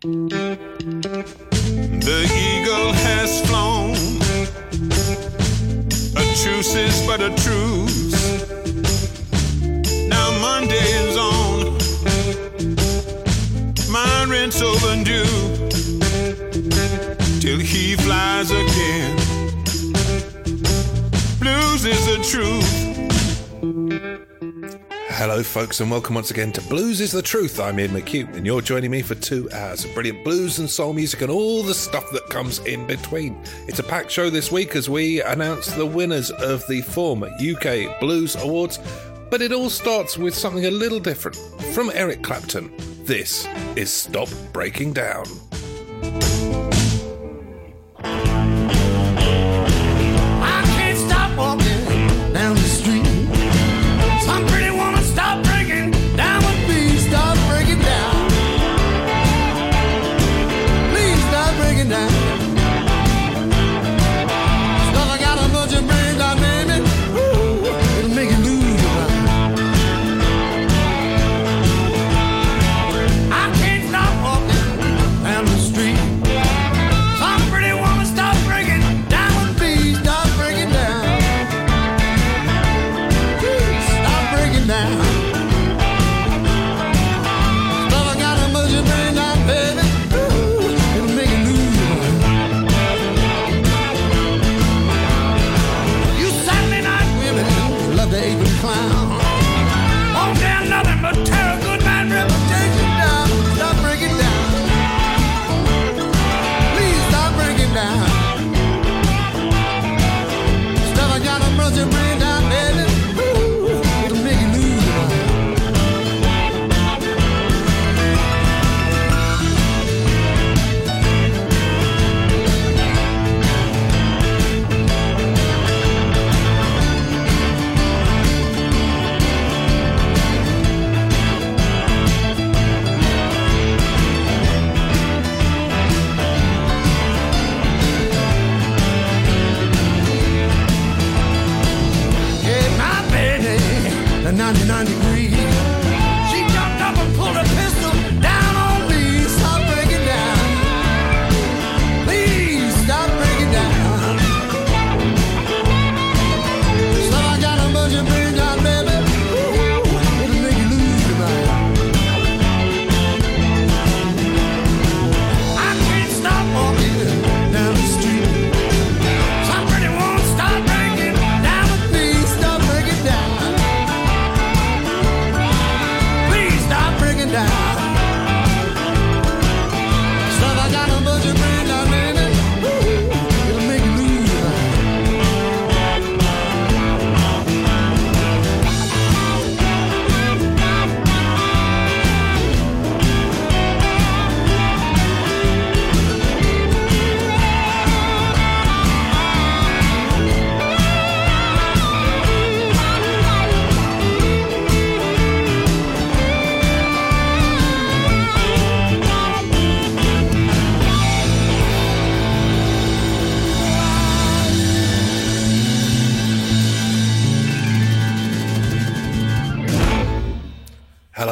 The eagle has flown. A truce is but a truce. Now Monday is on. My rent's overdue. Till he flies again. Blues is the truth. Hello, folks, and welcome once again to Blues is the Truth. I'm Ian McHugh, and you're joining me for two hours of brilliant blues and soul music and all the stuff that comes in between. It's a packed show this week as we announce the winners of the Form UK Blues Awards, but it all starts with something a little different. From Eric Clapton, this is Stop Breaking Down.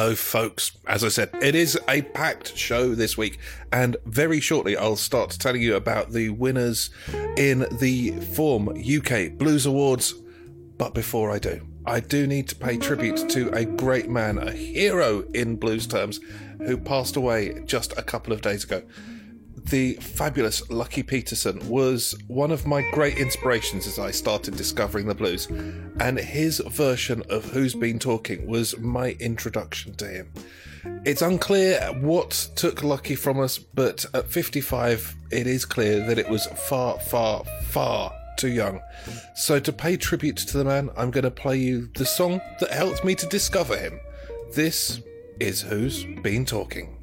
Hello, folks. As I said, it is a packed show this week, and very shortly I'll start telling you about the winners in the Form UK Blues Awards. But before I do, I do need to pay tribute to a great man, a hero in blues terms, who passed away just a couple of days ago. The fabulous Lucky Peterson was one of my great inspirations as I started discovering the blues, and his version of Who's Been Talking was my introduction to him. It's unclear what took Lucky from us, but at 55, it is clear that it was far, far, far too young. So, to pay tribute to the man, I'm going to play you the song that helped me to discover him. This is Who's Been Talking.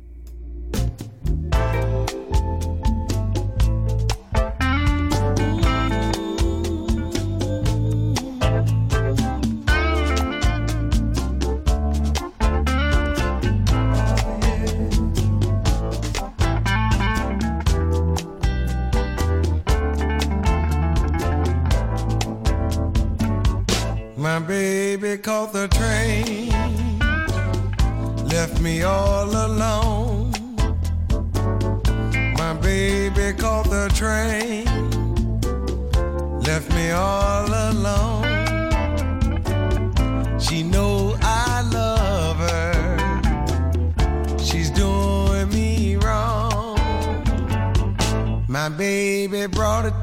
Baby brought a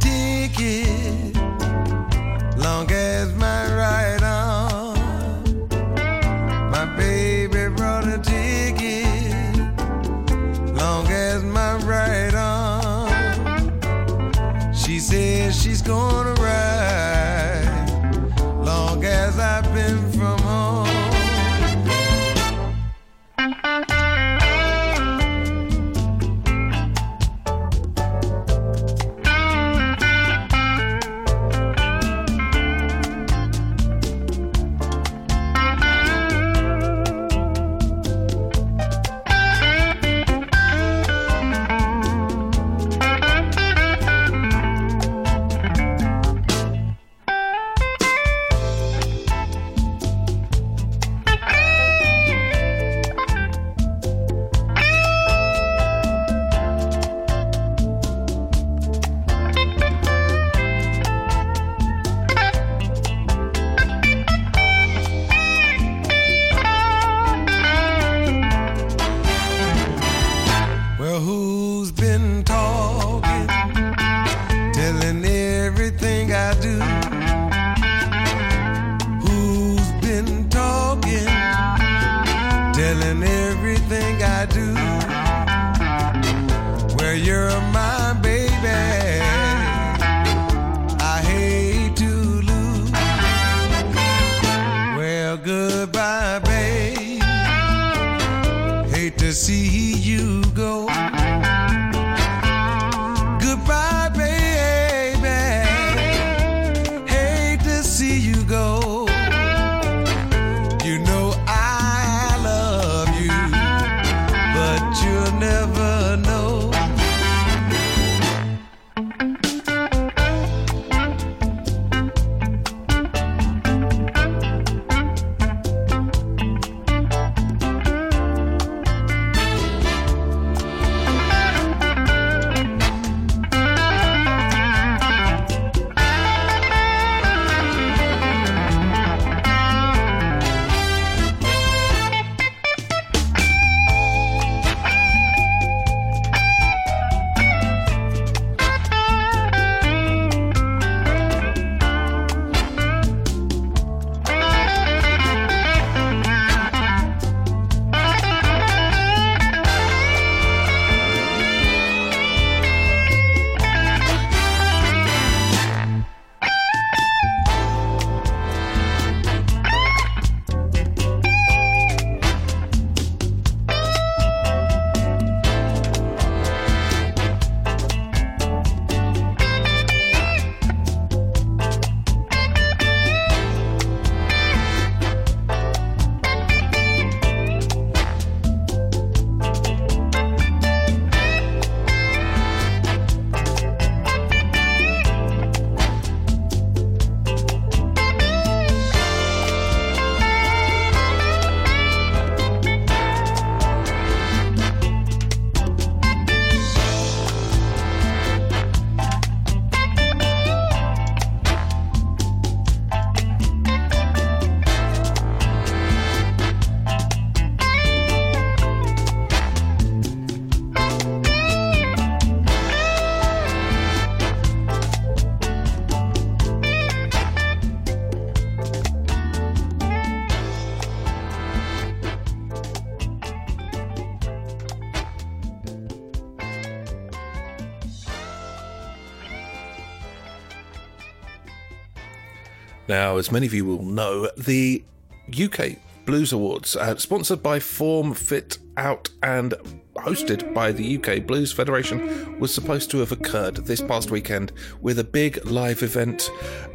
Now, as many of you will know, the UK Blues Awards, uh, sponsored by Form Fit Out and hosted by the UK Blues Federation, was supposed to have occurred this past weekend with a big live event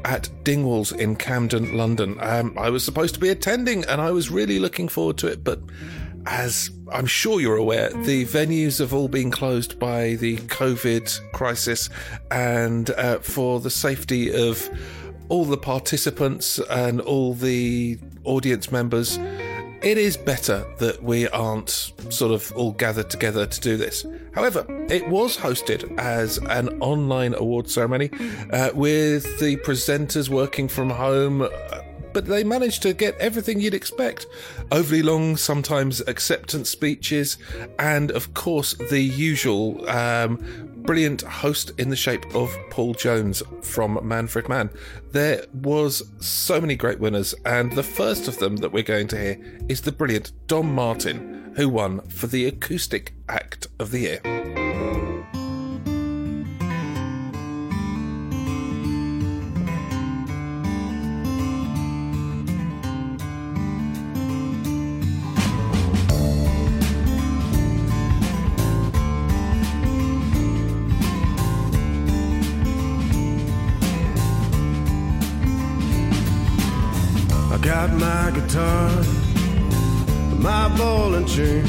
at Dingwalls in Camden, London. Um, I was supposed to be attending and I was really looking forward to it, but as I'm sure you're aware, the venues have all been closed by the COVID crisis, and uh, for the safety of all the participants and all the audience members, it is better that we aren't sort of all gathered together to do this. However, it was hosted as an online award ceremony uh, with the presenters working from home. uh, But they managed to get everything you'd expect. Overly long, sometimes acceptance speeches, and of course, the usual um, brilliant host in the shape of Paul Jones from Manfred Mann. There was so many great winners, and the first of them that we're going to hear is the brilliant Dom Martin, who won for the acoustic act of the year. Guitar, my ball and chain.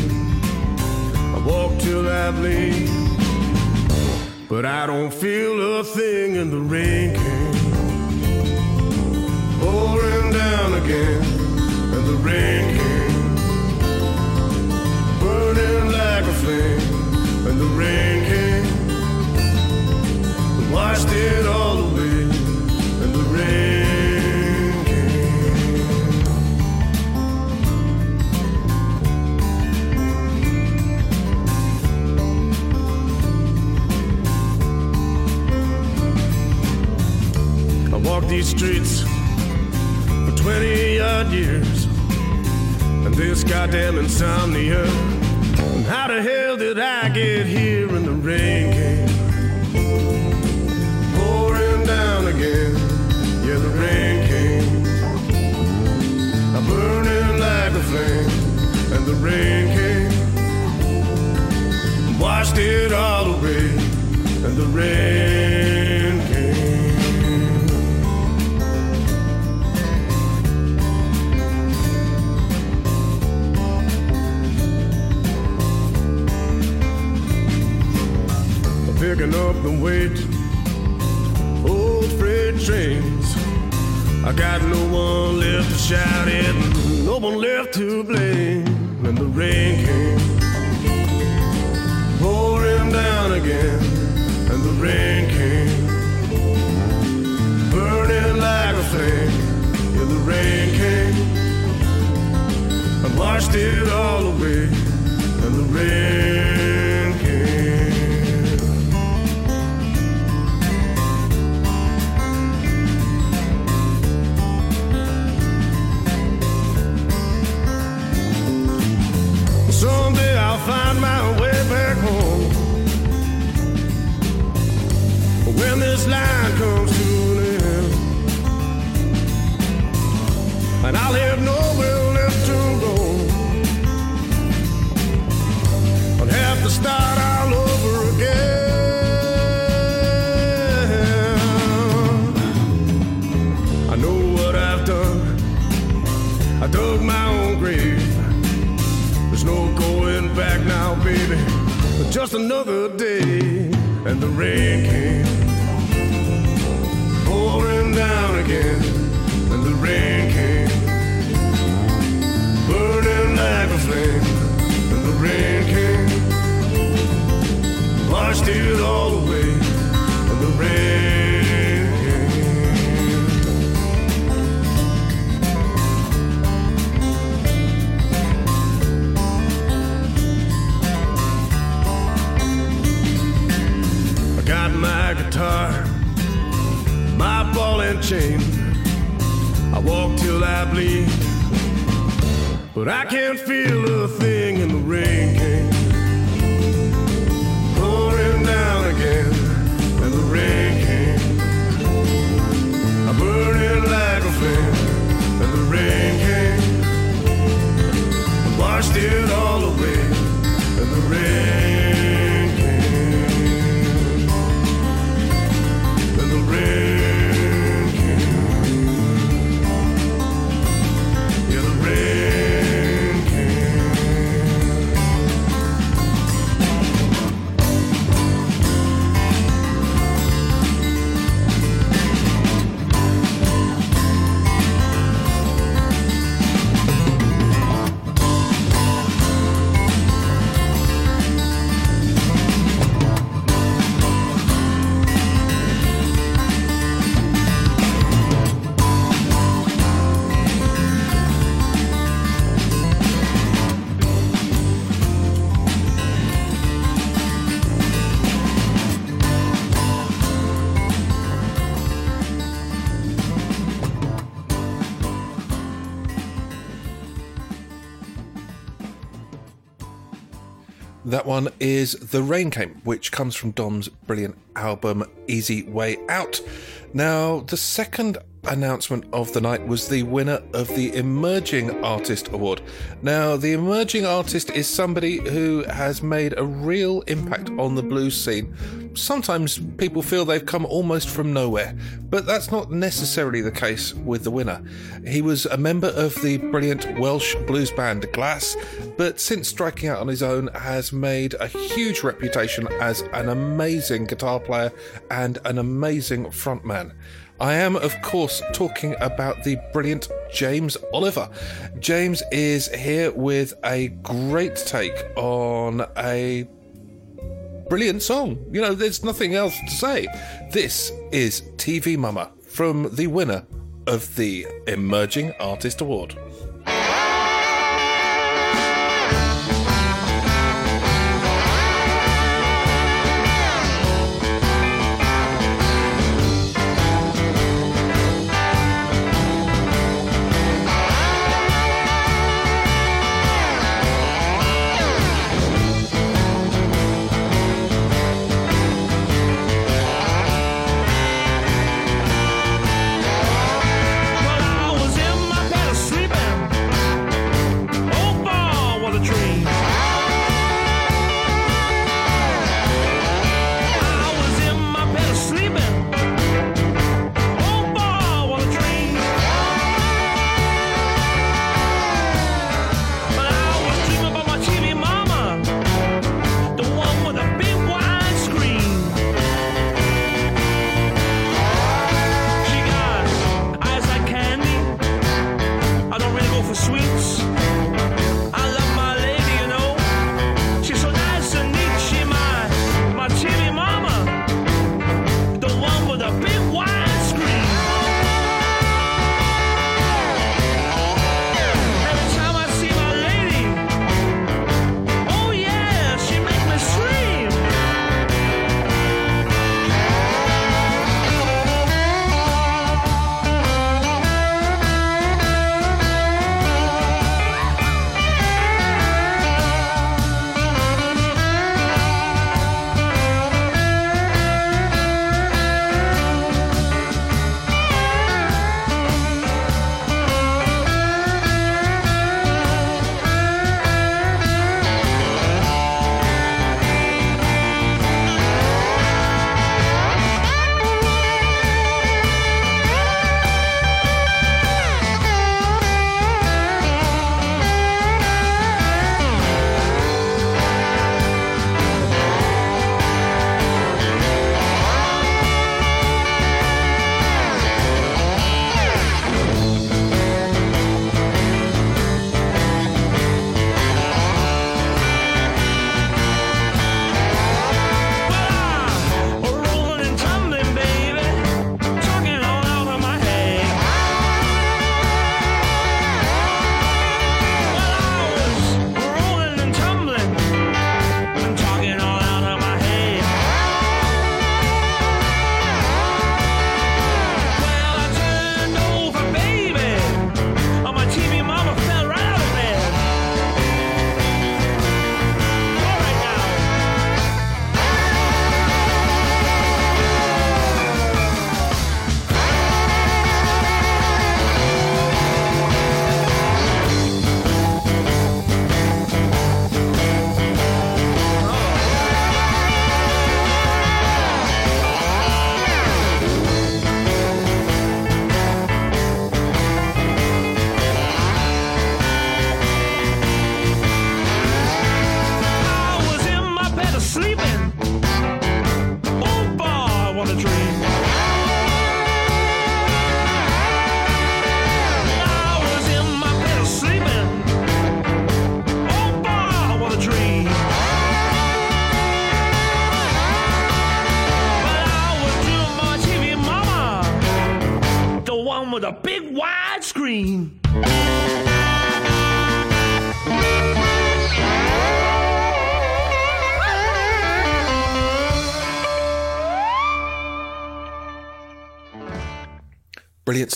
I walk till I bleed, but I don't feel a thing in the rain came. Pouring down again, and the rain came. Burning like a flame, and the rain came. Washed it insomnia. One is The Rain Came, which comes from Dom's brilliant album Easy Way Out. Now, the second announcement of the night was the winner of the Emerging Artist Award. Now, the Emerging Artist is somebody who has made a real impact on the blues scene. Sometimes people feel they've come almost from nowhere, but that's not necessarily the case with the winner. He was a member of the brilliant Welsh blues band Glass, but since striking out on his own, has made a huge reputation as an amazing guitar player and an amazing frontman. I am, of course, talking about the brilliant James Oliver. James is here with a great take on a brilliant song. You know, there's nothing else to say. This is TV Mama from the winner of the Emerging Artist Award.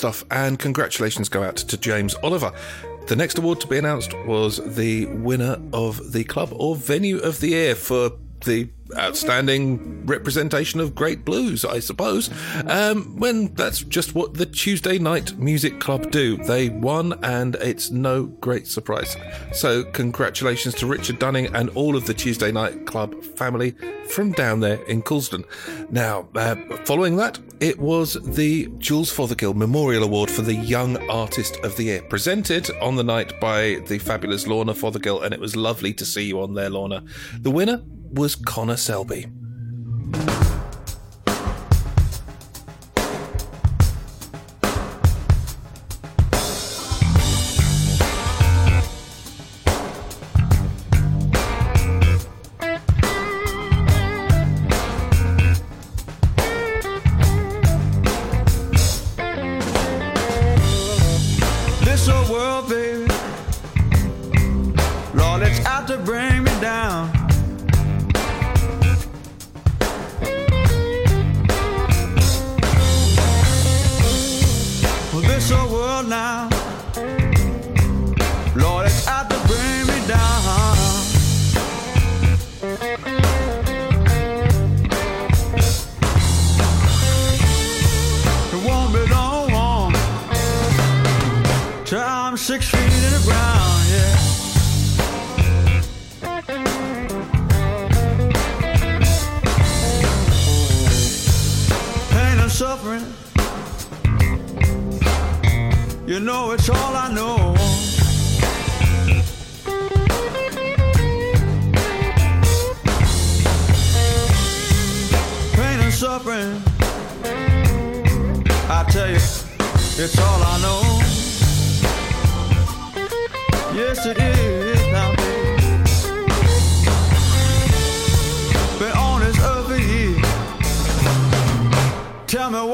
Stuff, and congratulations go out to James Oliver. The next award to be announced was the winner of the club or venue of the year for the outstanding representation of great blues, I suppose. Um, when that's just what the Tuesday Night Music Club do. They won, and it's no great surprise. So, congratulations to Richard Dunning and all of the Tuesday Night Club family from down there in Coulsdon. Now, uh, following that, it was the Jules Fothergill Memorial Award for the Young Artist of the Year, presented on the night by the fabulous Lorna Fothergill, and it was lovely to see you on there, Lorna. The winner was Connor Selby.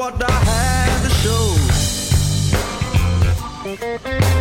What I had to show.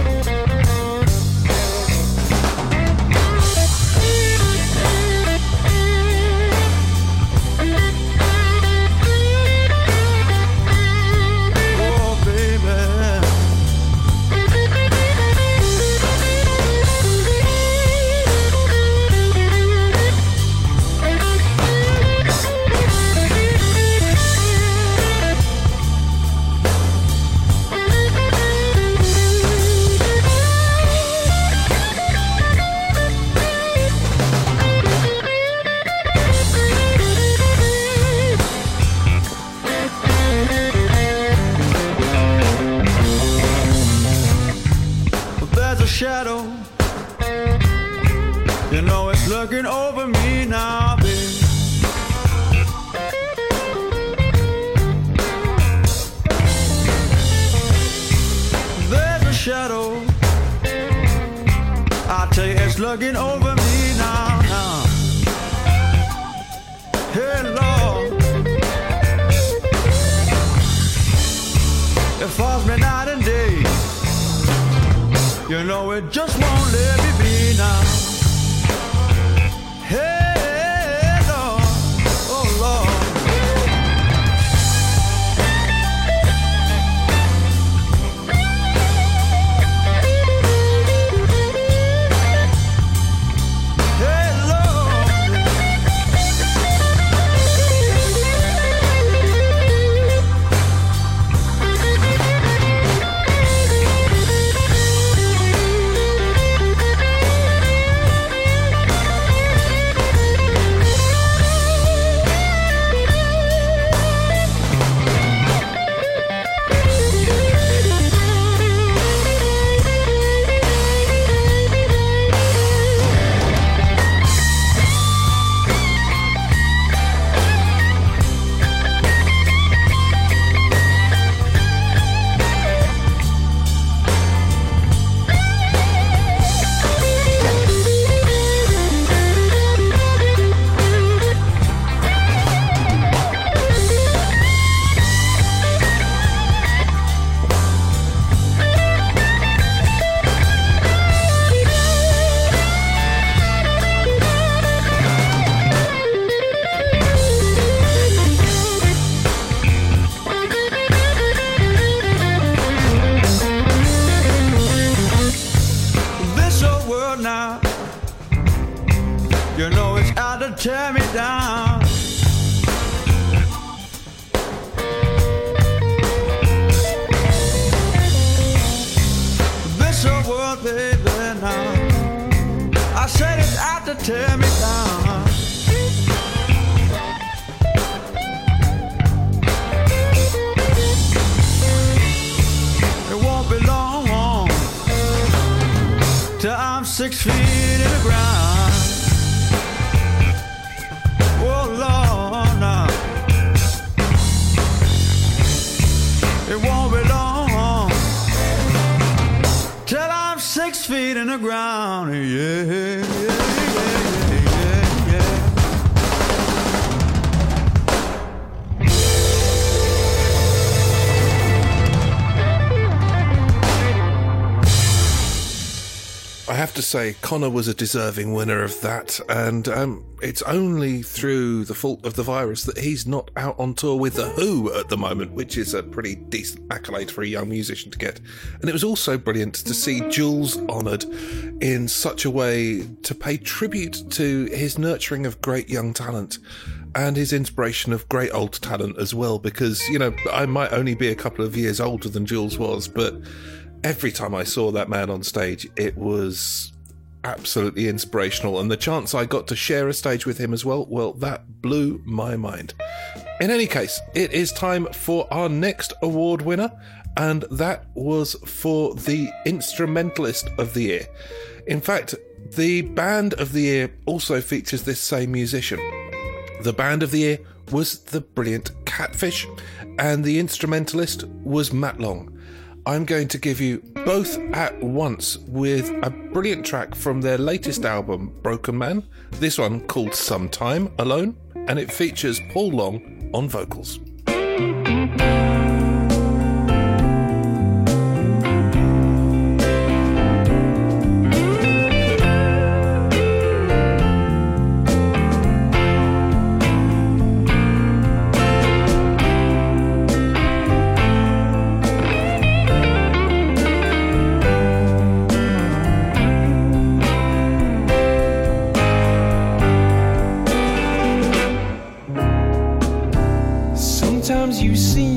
To say, Connor was a deserving winner of that, and um, it's only through the fault of the virus that he's not out on tour with The Who at the moment, which is a pretty decent accolade for a young musician to get. And it was also brilliant to see Jules honoured in such a way to pay tribute to his nurturing of great young talent and his inspiration of great old talent as well, because, you know, I might only be a couple of years older than Jules was, but every time I saw that man on stage, it was absolutely inspirational. And the chance I got to share a stage with him as well, well, that blew my mind. In any case, it is time for our next award winner, and that was for the Instrumentalist of the Year. In fact, the Band of the Year also features this same musician. The Band of the Year was the brilliant Catfish, and the Instrumentalist was Matt Long. I'm going to give you both at once with a brilliant track from their latest album, Broken Man. This one called Sometime Alone, and it features Paul Long on vocals. You seem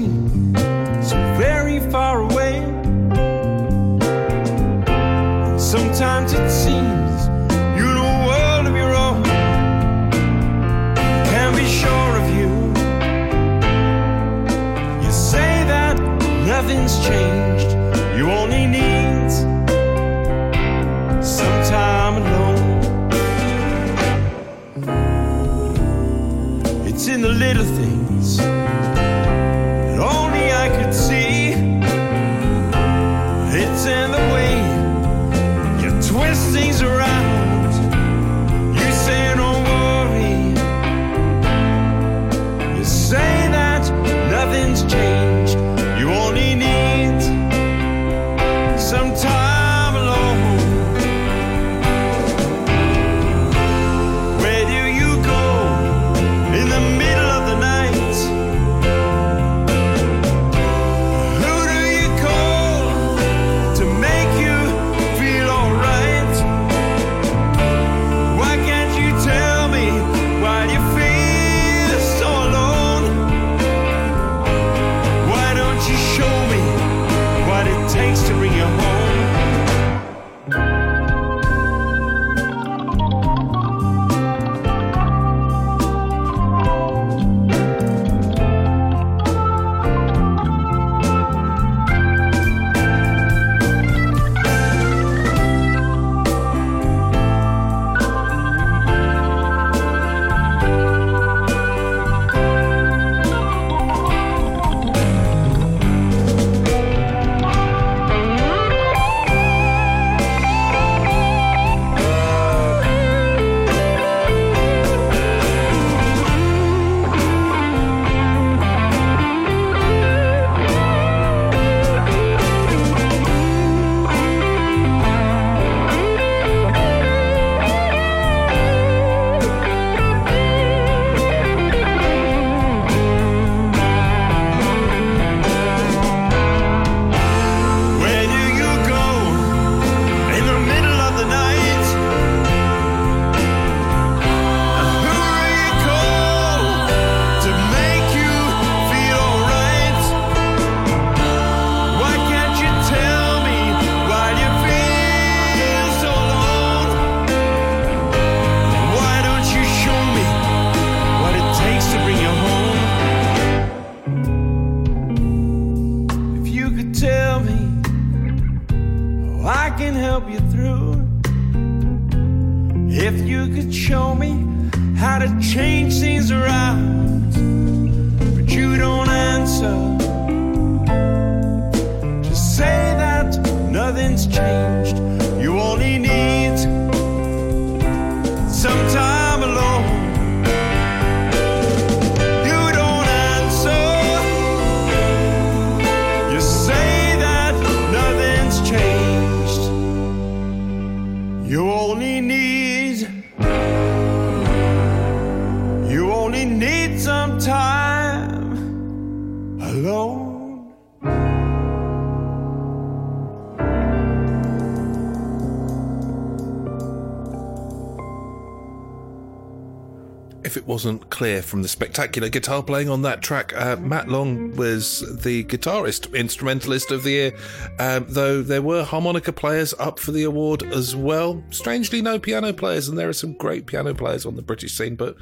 from the spectacular guitar playing on that track. Uh, Matt Long was the guitarist, instrumentalist of the year, um, though there were harmonica players up for the award as well. Strangely, no piano players, and there are some great piano players on the British scene, but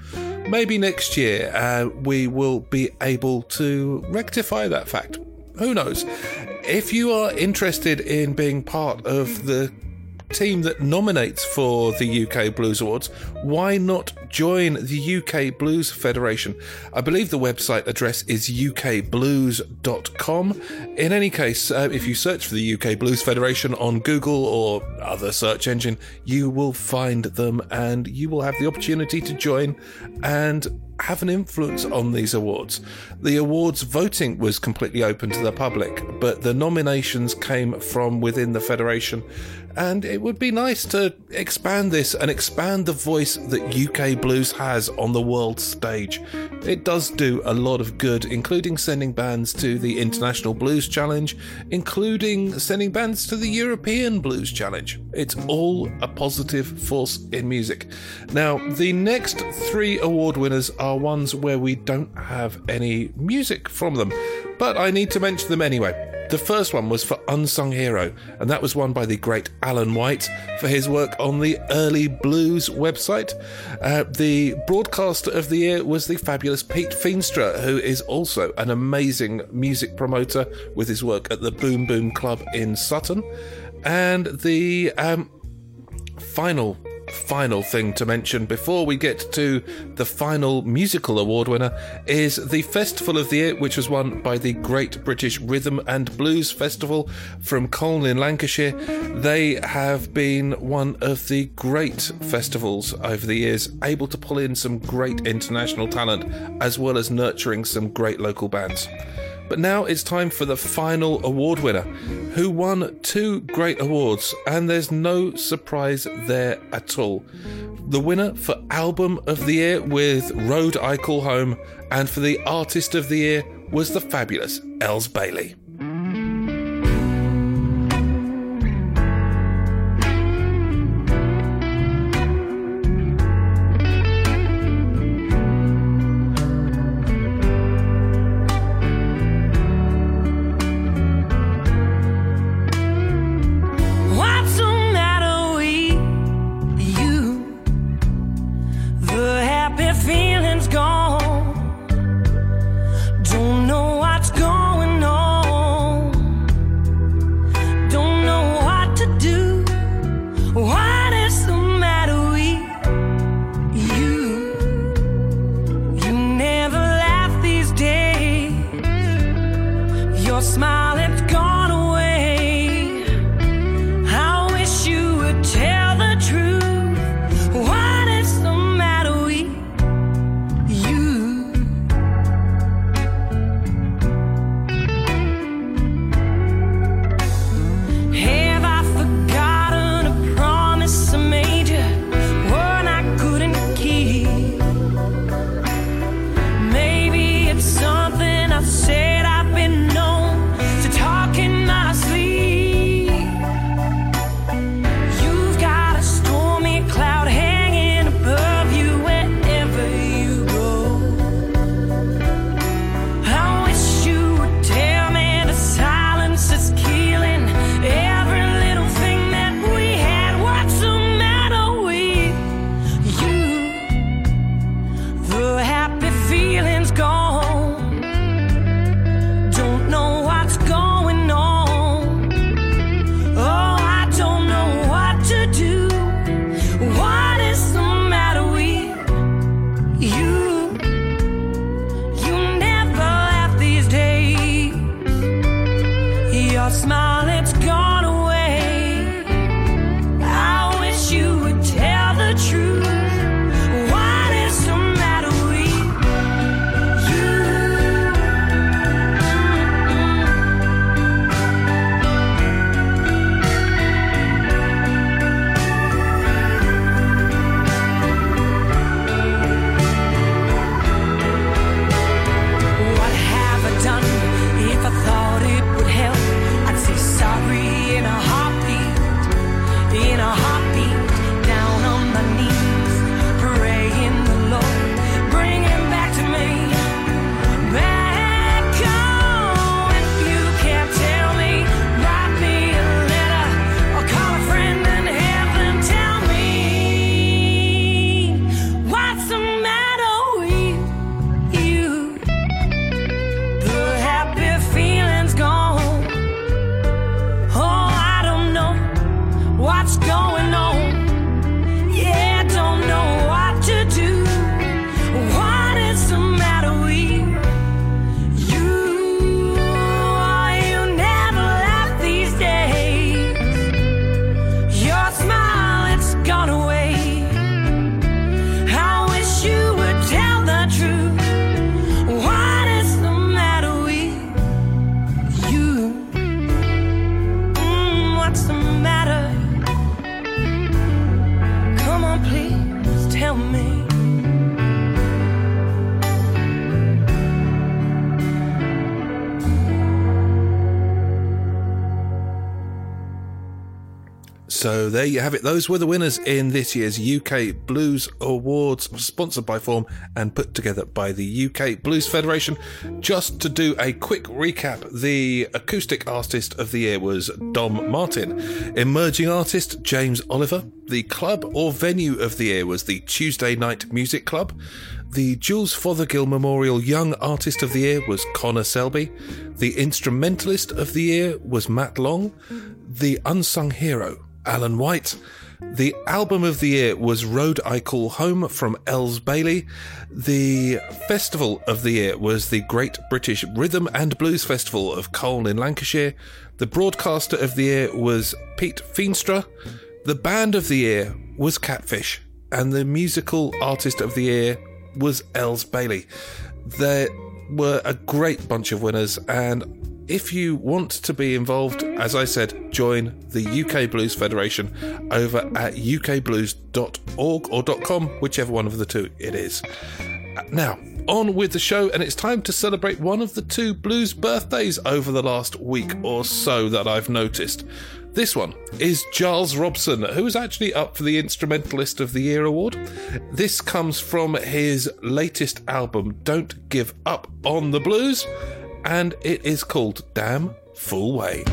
maybe next year uh, we will be able to rectify that fact. Who knows? If you are interested in being part of the team that nominates for the UK Blues Awards, why not join the UK Blues Federation? I believe the website address is ukblues.com. In any case, uh, if you search for the UK Blues Federation on Google or other search engine, you will find them and you will have the opportunity to join and have an influence on these awards. The awards voting was completely open to the public, but the nominations came from within the Federation, and it would be nice to expand this and expand the voice that UK blues has on the world stage. It does do a lot of good, including sending bands to the International Blues Challenge, including sending bands to the European Blues Challenge. It's all a positive force in music. Now, the next three award winners are ones where we don't have any music from them, but I need to mention them anyway. The first one was for Unsung Hero, and that was won by the great Alan White for his work on the Early Blues website. Uh, the broadcaster of the year was the fabulous Pete Feenstra, who is also an amazing music promoter with his work at the Boom Boom Club in Sutton. And the um, final final thing to mention before we get to the final musical award winner is the Festival of the Year, which was won by the Great British Rhythm and Blues Festival from Colne in Lancashire. They have been one of the great festivals over the years, able to pull in some great international talent as well as nurturing some great local bands. But now it's time for the final award winner, who won two great awards, and there's no surprise there at all. The winner for Album of the Year with Road I Call Home, and for the Artist of the Year was the fabulous Elles Bailey. So there you have it. Those were the winners in this year's UK Blues Awards, sponsored by Form and put together by the UK Blues Federation. Just to do a quick recap, the acoustic artist of the year was Dom Martin. Emerging artist James Oliver. The club or venue of the year was the Tuesday Night Music Club. The Jules Fothergill Memorial Young Artist of the Year was Connor Selby. The Instrumentalist of the Year was Matt Long. The Unsung Hero, Alan White. The album of the year was Road I Call Home from Elles Bailey. The festival of the year was the Great British Rhythm and Blues Festival of Colne in Lancashire. The broadcaster of the year was Pete Feenstra. The band of the year was Catfish. And the musical artist of the year was Elles Bailey. There were a great bunch of winners, and if you want to be involved, as I said, join the UK Blues Federation over at ukblues.org or .com, whichever one of the two it is. Now, on with the show, and it's time to celebrate one of the two blues birthdays over the last week or so that I've noticed. This one is Giles Robson, who is actually up for the Instrumentalist of the Year award. This comes from his latest album, Don't Give Up on the Blues, and it is called Damn Full Way.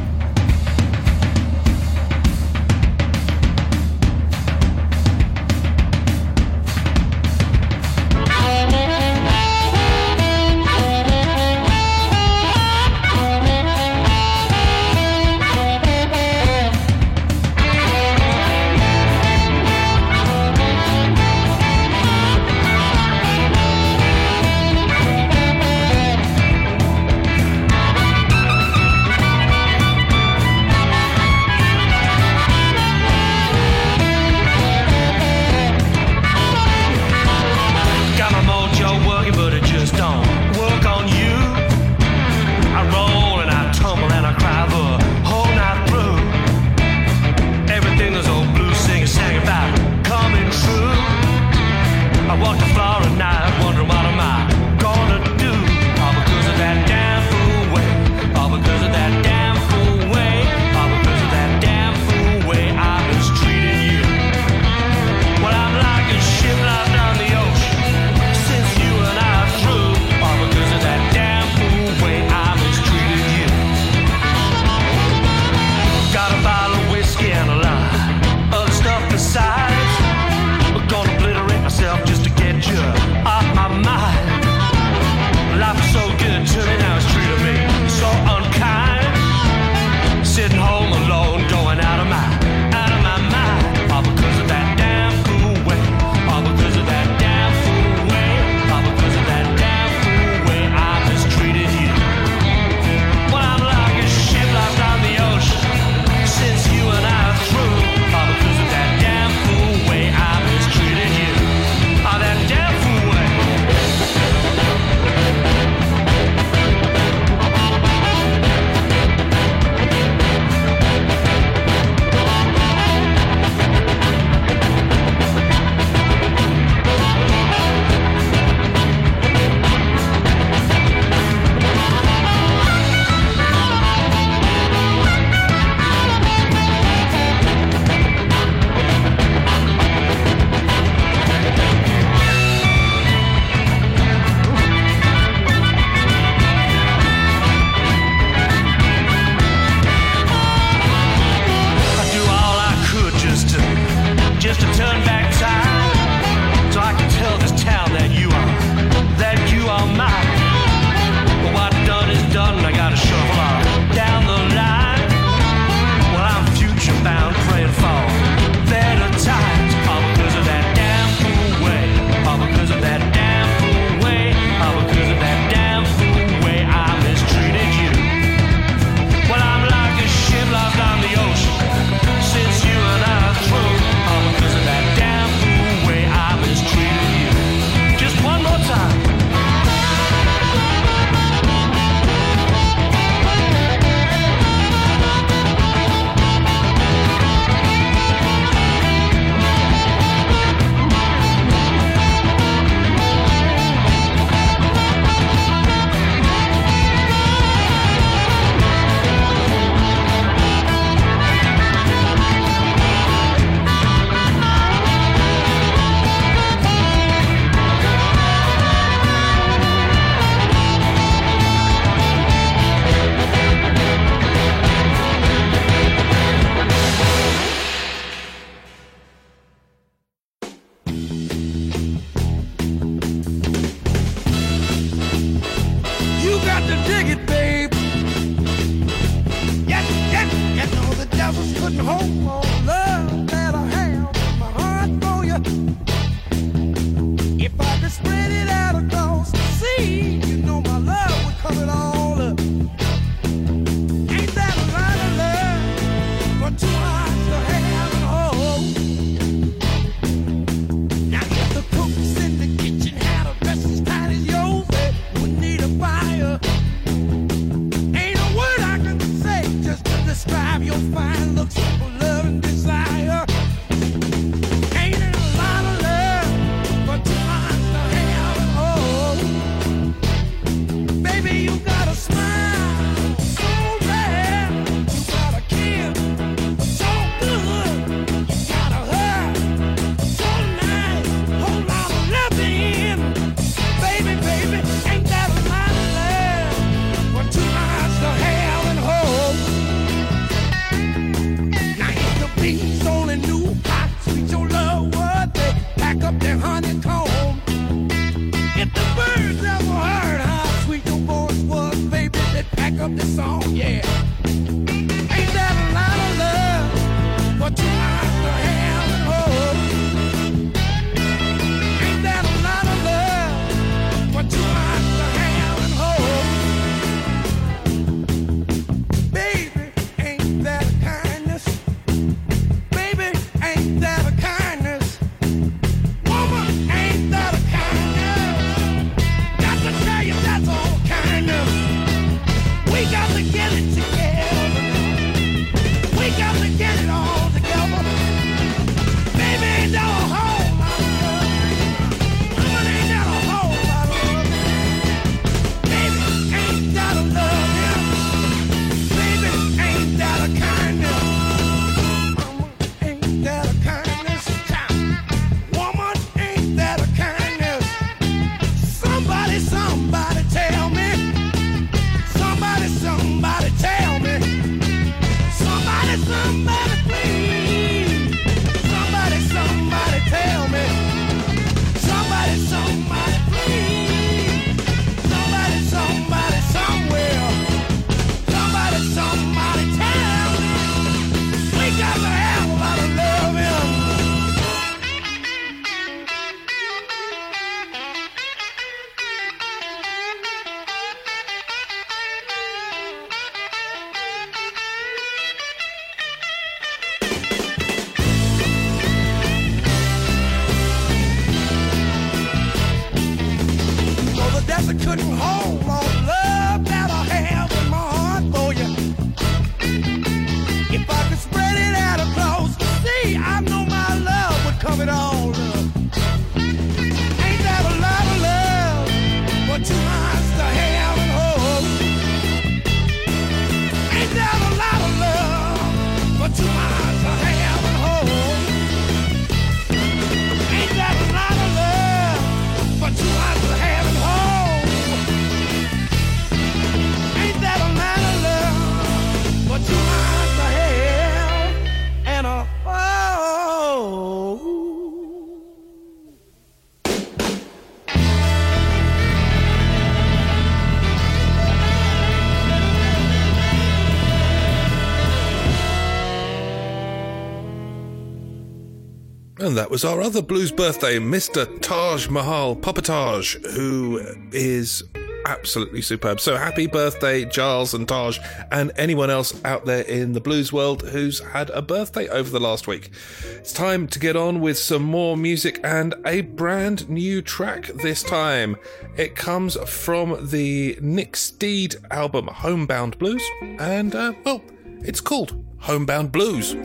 that was our other blues birthday, Mr. Taj Mahal Popatage, who is absolutely superb. So happy birthday, Giles and Taj, and anyone else out there in the blues world who's had a birthday over the last week. It's time to get on with some more music and a brand new track this time. It comes from the Nick Steed album Homebound Blues, and uh, well, it's called Homebound Blues.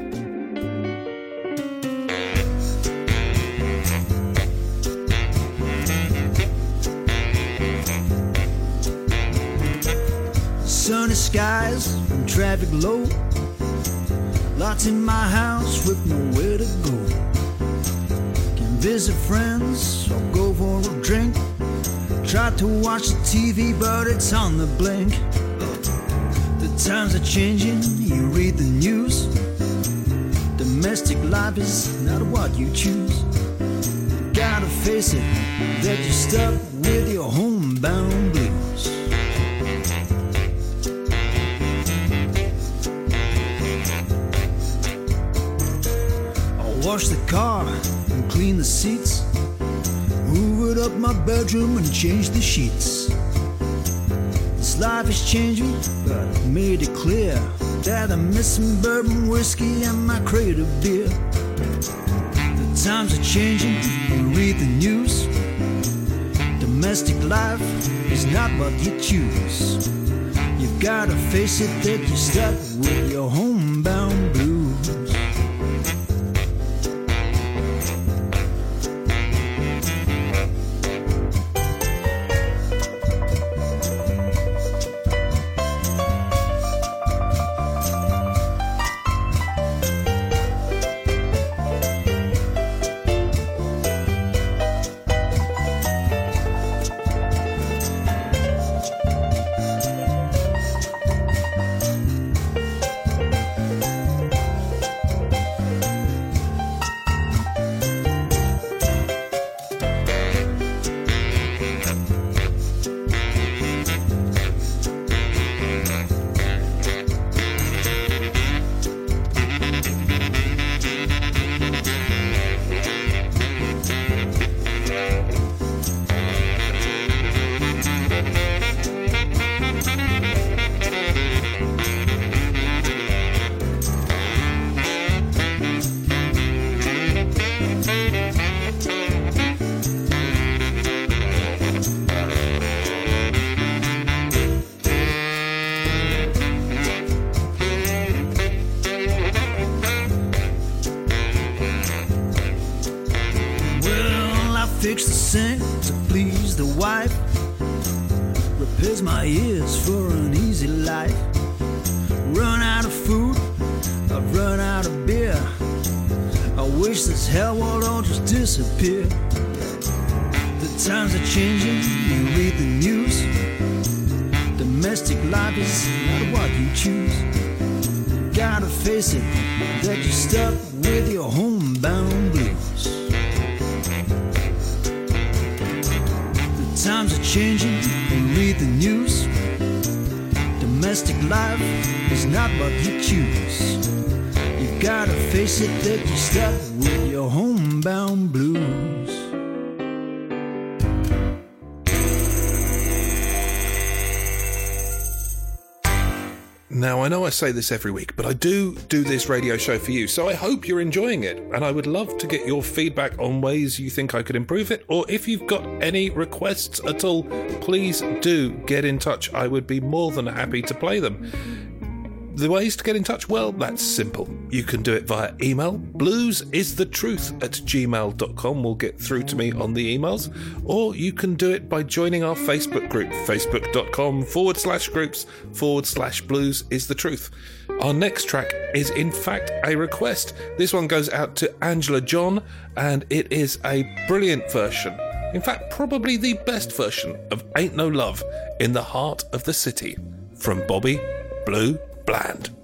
sunny skies and traffic low. Lots in my house with nowhere to go. Can visit friends or go for a drink. Try to watch the TV, but it's on the blink. The times are changing, you read the news. Domestic life is not what you choose. Gotta face it that you're stuck with your homebound. Car and clean the seats. Hoovered up my bedroom and changed the sheets. This life is changing, but I made it clear that I'm missing bourbon whiskey and my crate of beer. The times are changing, you read the news. Domestic life is not what you choose. You've gotta face it that you're stuck with your homebound I say this every week, but I do do this radio show for you, so I hope you're enjoying it. And I would love to get your feedback on ways you think I could improve it, or if you've got any requests at all, please do get in touch. I would be more than happy to play them. The ways to get in touch? Well, that's simple. You can do it via email. Bluesisthetruth at gmail.com will get through to me on the emails. Or you can do it by joining our Facebook group, facebook.com forward slash groups forward slash blues is the truth. Our next track is in fact a request. This one goes out to Angela John, and it is a brilliant version. In fact, probably the best version of Ain't No Love in the Heart of the City from Bobby Blue Bland.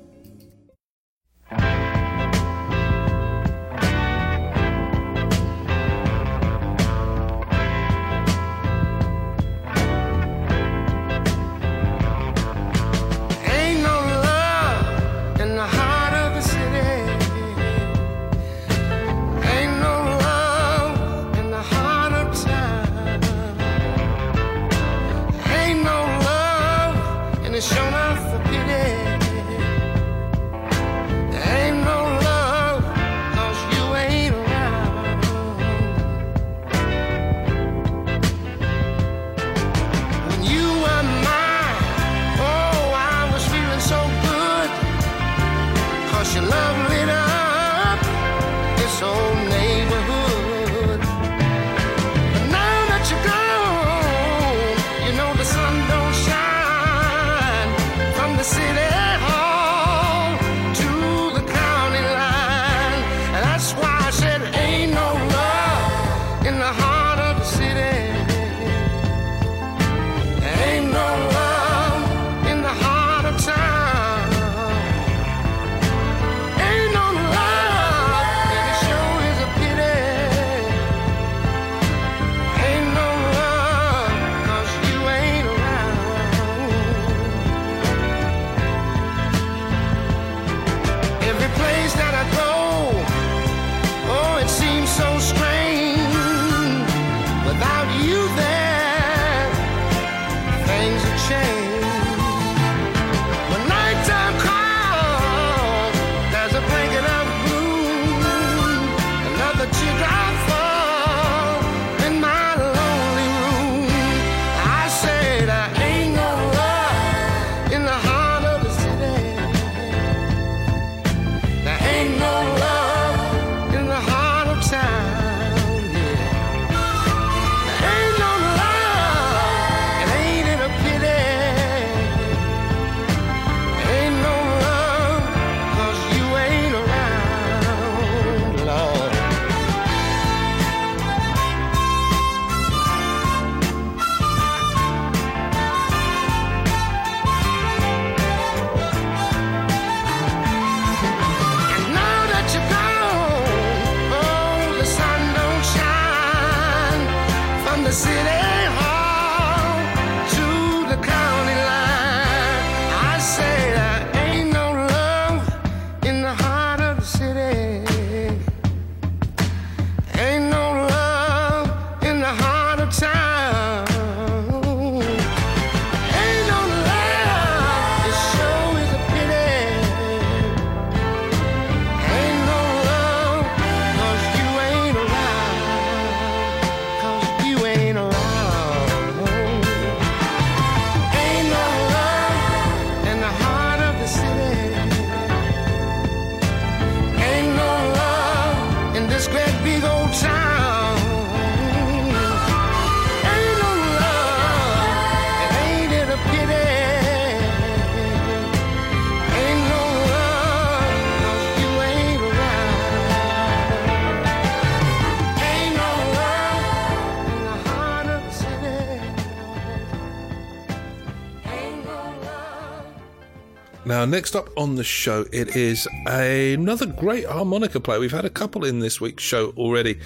Uh, next up on the show, it is another great harmonica player. We've had a couple in this week's show already,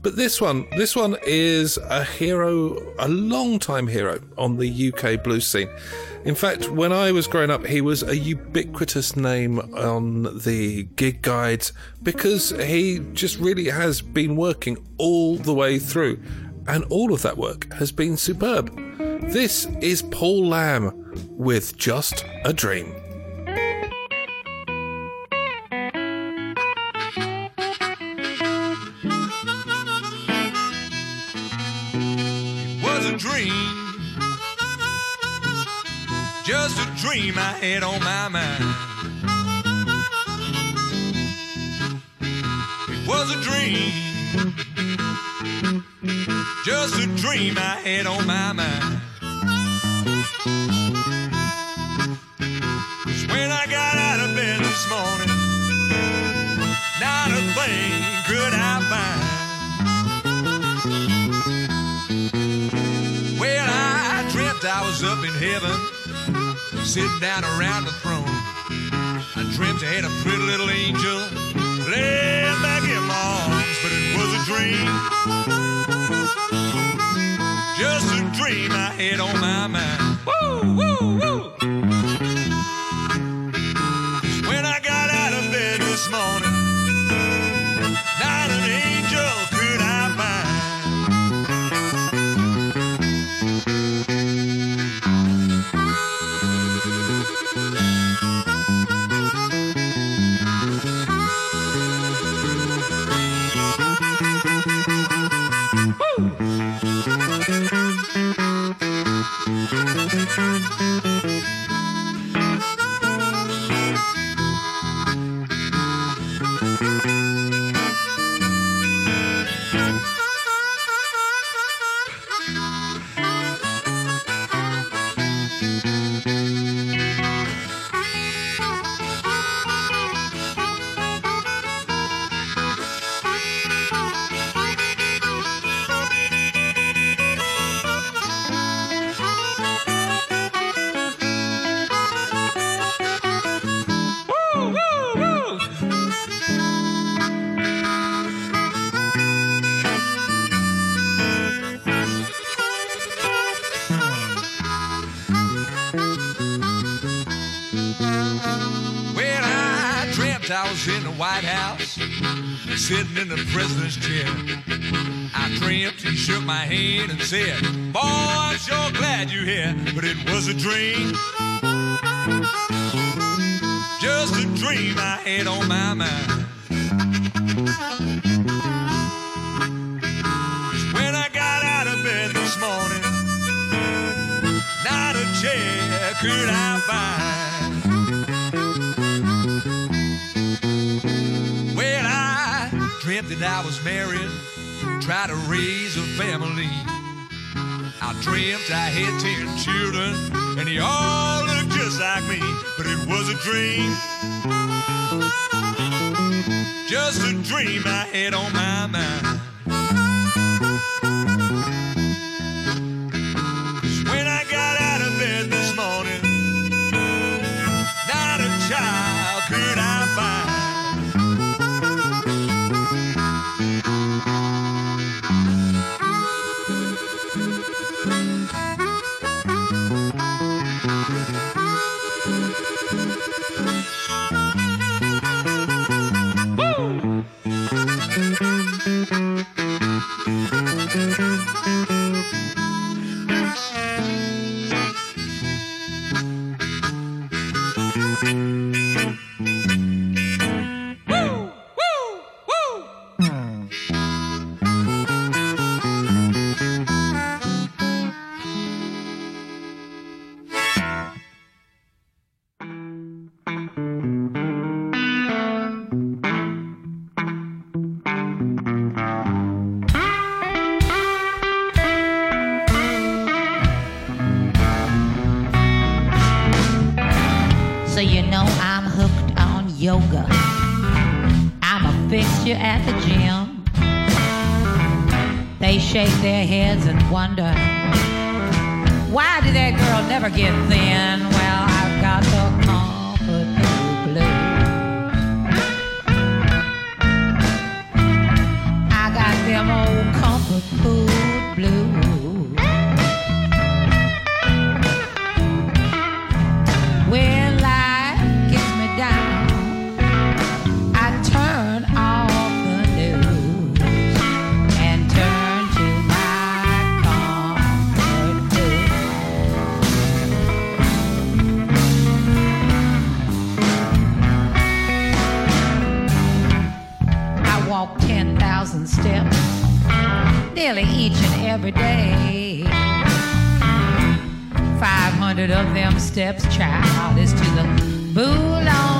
but this one, this one is a hero, a long-time hero on the UK blues scene. In fact, when I was growing up, he was a ubiquitous name on the gig guides because he just really has been working all the way through, and all of that work has been superb. This is Paul Lamb with Just a Dream. Just a dream I had on my mind. It was a dream. Just a dream I had on my mind. when I got out of bed this morning, not a thing could I find. Well, I dreamt I was up in heaven, sitting down around the throne. I dreamt I had a pretty little angel laying back in my arms, but it was a dream. Just a dream I had on my mind. Woo, woo, sitting in the president's chair. I dreamt he shook my hand and said, Boy, I'm sure glad you're here, but it was a dream. Just a dream I had on my mind. When I got out of bed this morning, not a chair could I find. That I was married, tried to raise a family. I dreamt I had ten children, and they all looked just like me, but it was a dream. Just a dream I had on my mind. At the gym. They shake their heads and wonder why did that girl never get thin? Well, I've got the comfort blue. I got them old comfort food blues. Every day. 500 of them steps, child, is to the boulangerie.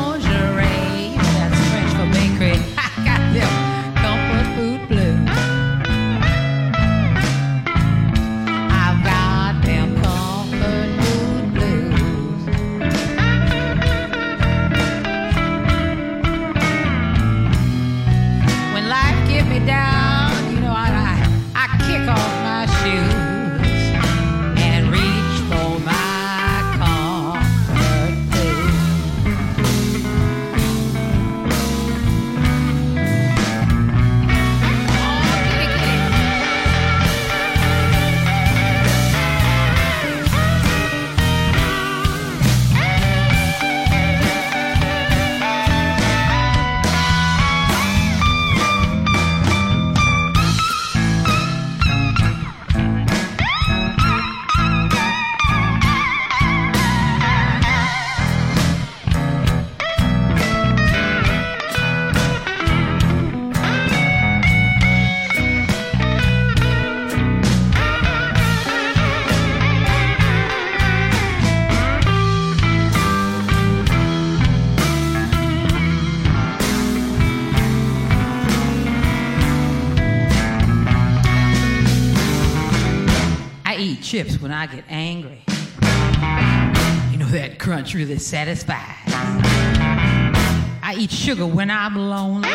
I get angry. You know that crunch really satisfies. I eat sugar when I'm lonely.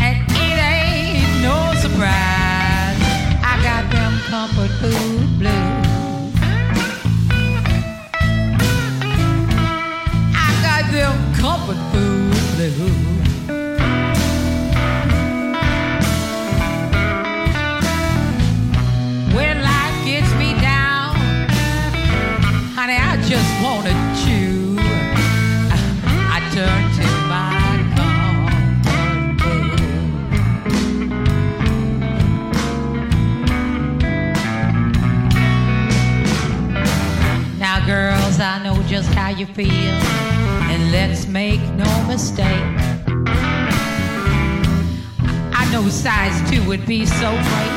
And it ain't no surprise. I got them comfort food blues. Be so great.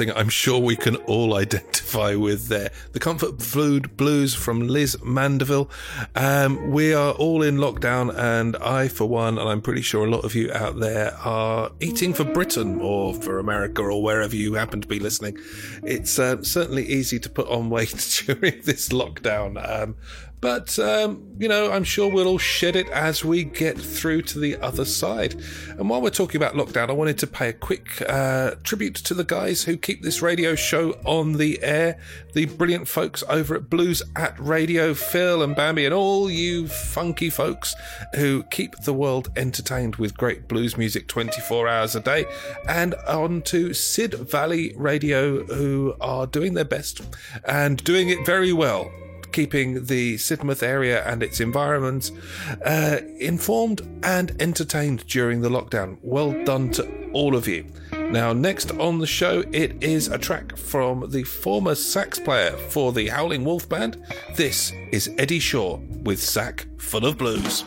Something I'm sure we can all identify with there. The Comfort Food Blues from Liz Mandeville. Um, we are all in lockdown, and I, for one, and I'm pretty sure a lot of you out there are eating for Britain or for America or wherever you happen to be listening. It's uh, certainly easy to put on weight during this lockdown. Um, but, um, you know, I'm sure we'll all shed it as we get through to the other side. And while we're talking about lockdown, I wanted to pay a quick uh, tribute to the guys who keep this radio show on the air. The brilliant folks over at Blues at Radio, Phil and Bambi, and all you funky folks who keep the world entertained with great blues music 24 hours a day. And on to Sid Valley Radio, who are doing their best and doing it very well keeping the Sidmouth area and its environment uh, informed and entertained during the lockdown. Well done to all of you. Now, next on the show, it is a track from the former sax player for the Howling Wolf Band. This is Eddie Shaw with Sack Full of Blues.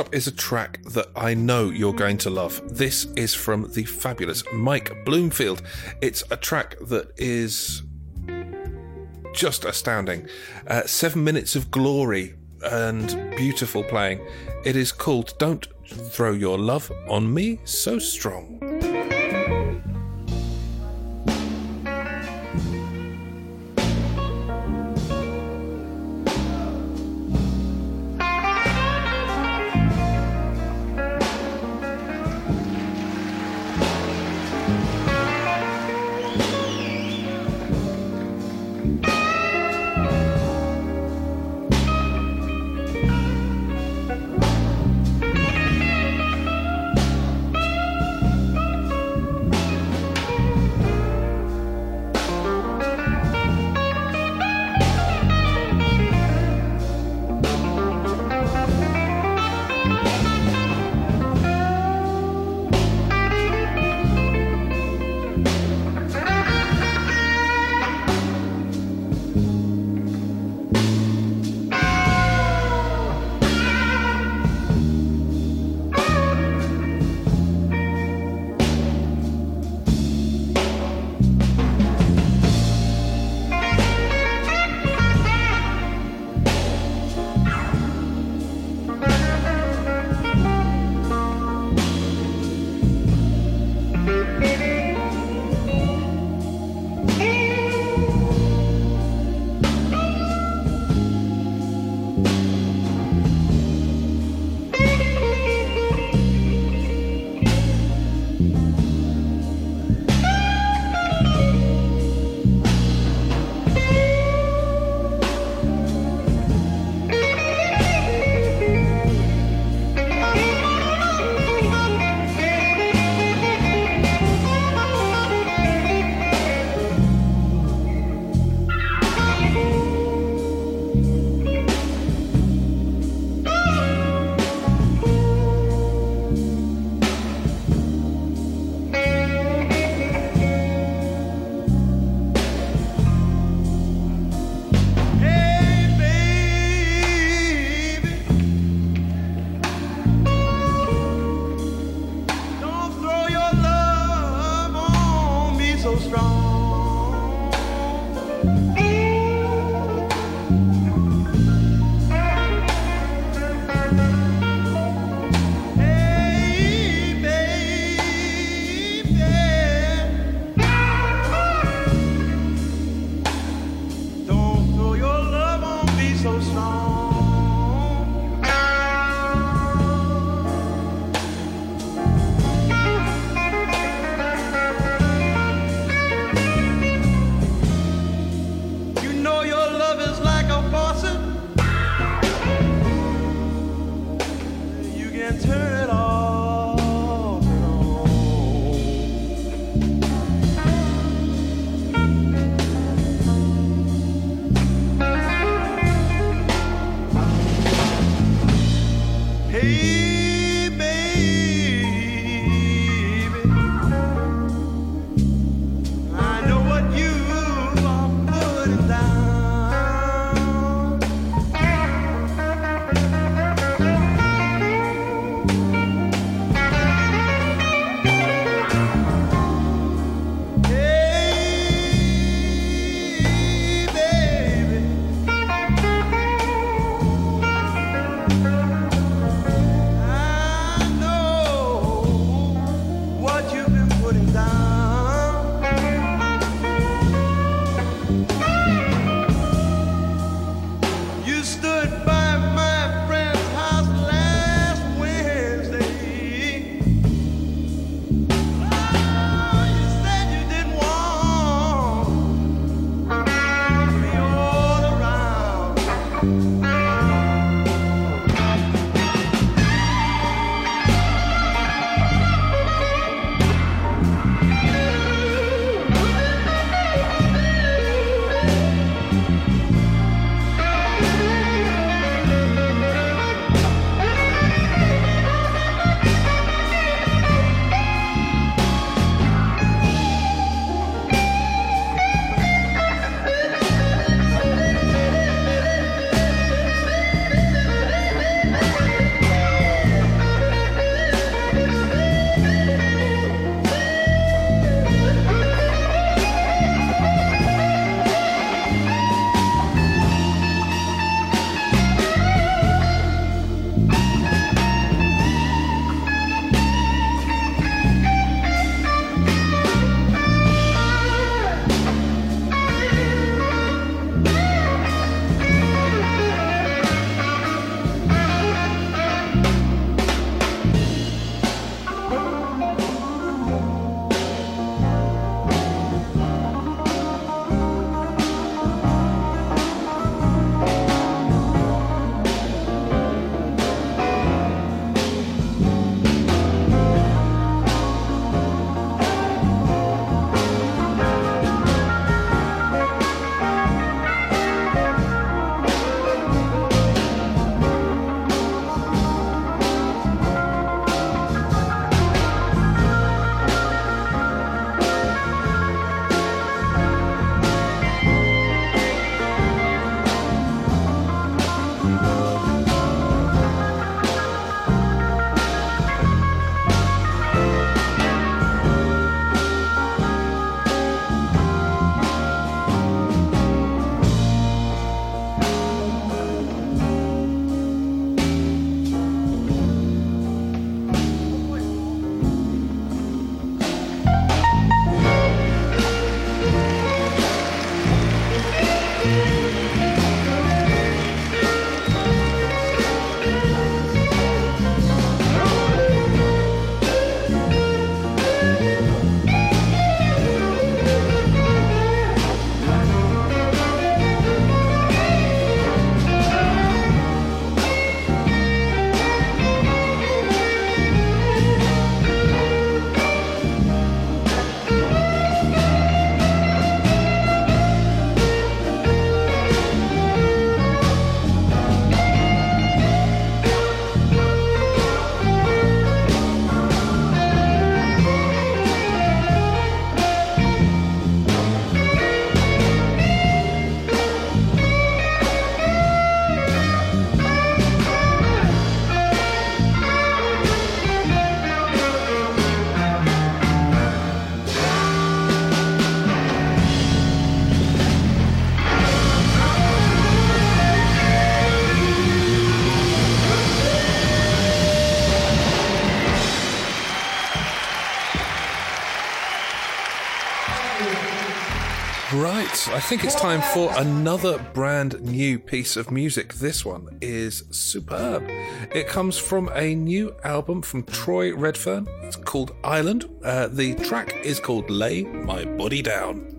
Up is a track that I know you're going to love. This is from the fabulous Mike Bloomfield. It's a track that is just astounding. Uh, seven minutes of glory and beautiful playing. It is called Don't Throw Your Love on Me So Strong. I think it's time for another brand new piece of music. This one is superb. It comes from a new album from Troy Redfern. It's called Island. Uh, the track is called Lay My Body Down.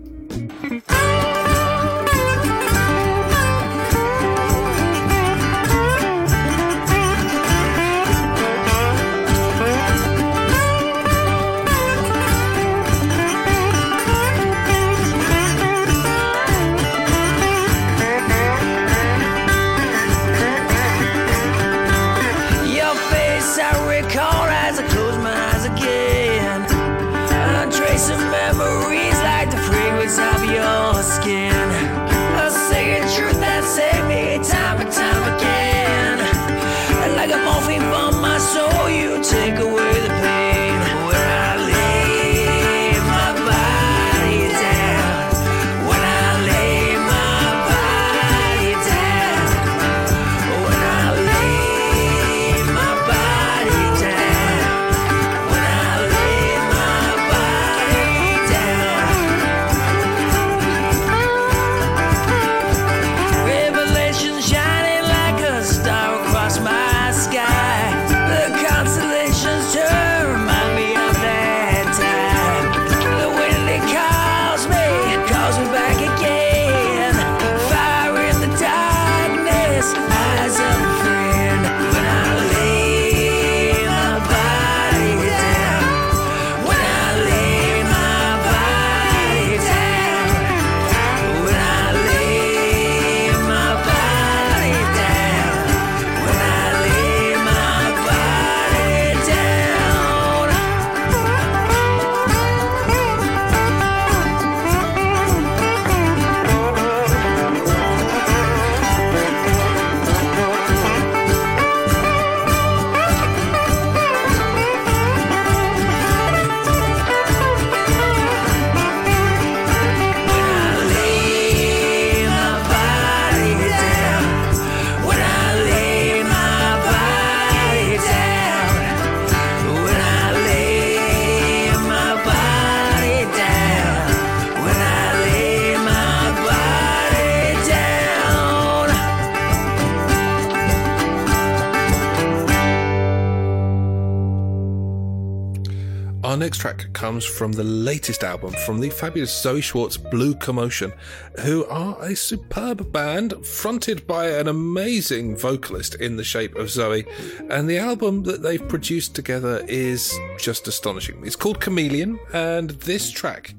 Track comes from the latest album from the fabulous Zoe Schwarz Blue Commotion, who are a superb band fronted by an amazing vocalist in the shape of Zoe. And the album that they've produced together is just astonishing. It's called Chameleon, and this track,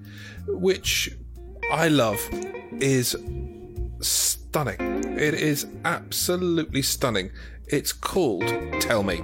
which I love, is stunning. It is absolutely stunning. It's called Tell Me.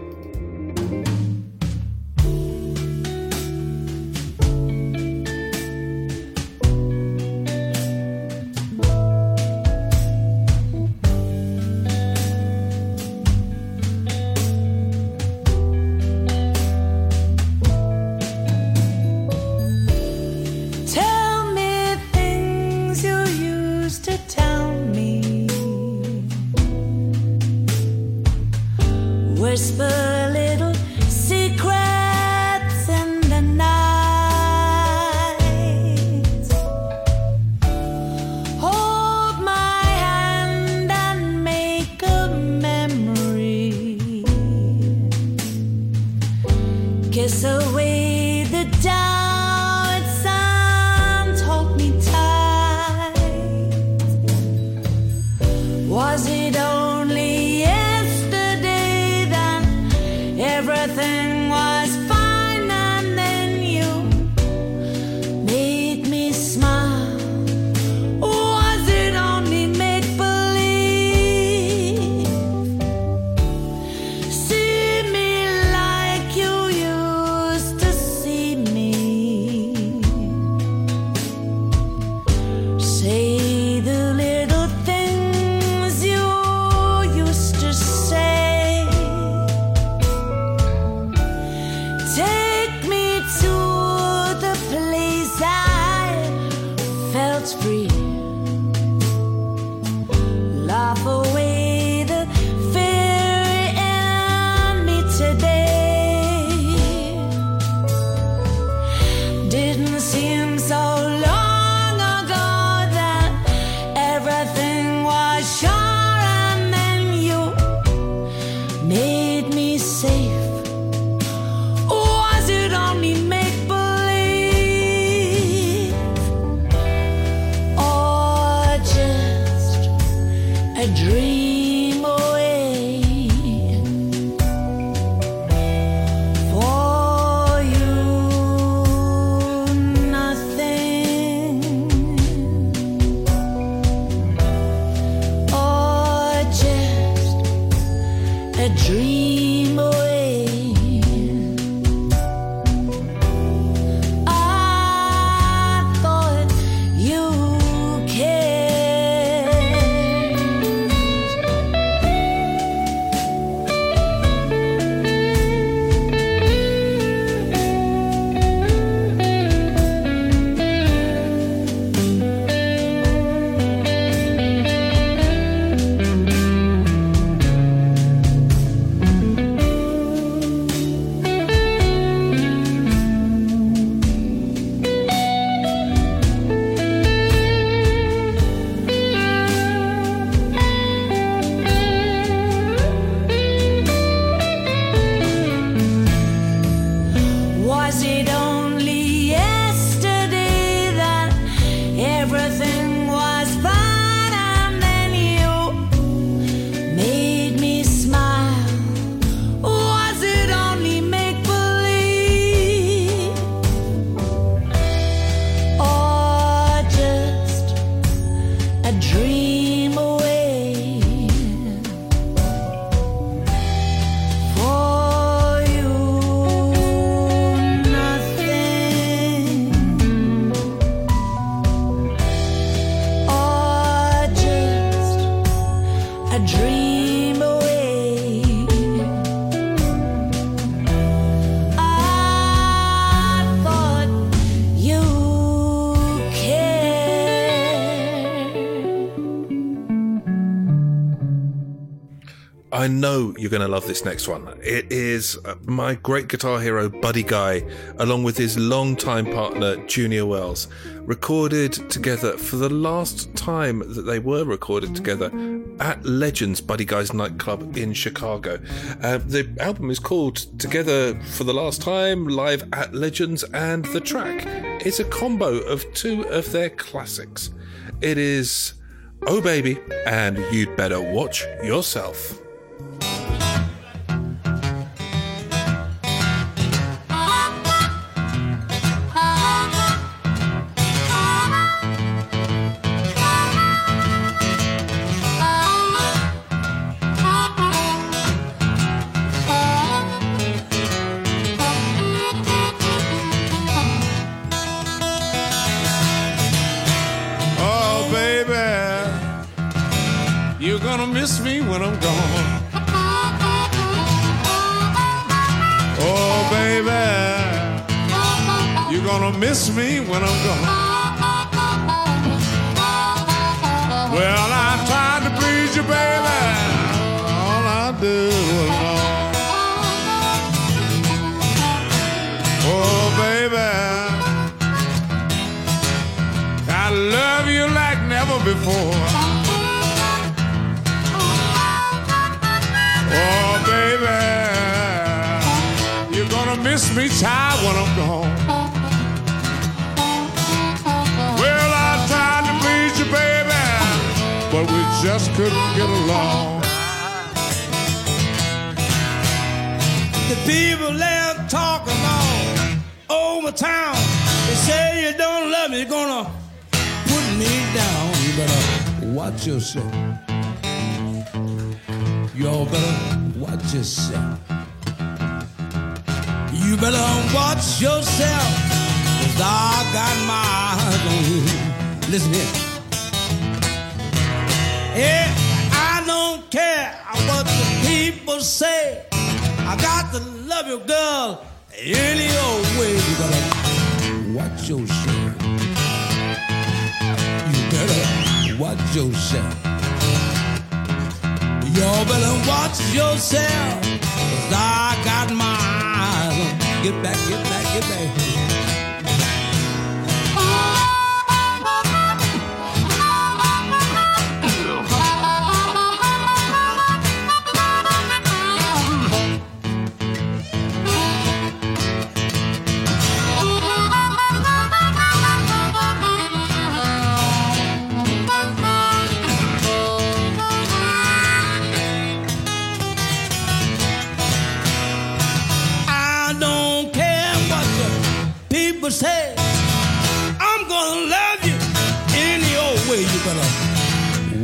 You're going to love this next one. It is uh, my great guitar hero, Buddy Guy, along with his longtime partner, Junior Wells, recorded together for the last time that they were recorded together at Legends, Buddy Guy's nightclub in Chicago. Uh, the album is called Together for the Last Time, Live at Legends, and the track is a combo of two of their classics. It is Oh Baby and You'd Better Watch Yourself. Miss me when I'm gone. Well, I tried to please you, baby. All I do was wrong. Oh, baby. I love you like never before. Oh, baby, you're gonna miss me tired when I'm gone. Couldn't get along. The people there talking all over town. They say you don't love me, you're gonna put me down. You better watch yourself. You all better watch yourself. You better watch yourself. Cause I got my eyes on you. Listen here. Yeah, I don't care what the people say. I got to love you, girl, any old way. You better watch. You better watch. Y'all better watch yourself. Cause I got my eyes on. Get back, get back, get back.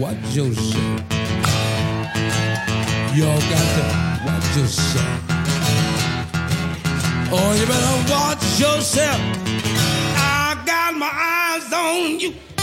watch yourself. Y'all got to watch yourself. Oh, you better watch yourself. I got my eyes on you.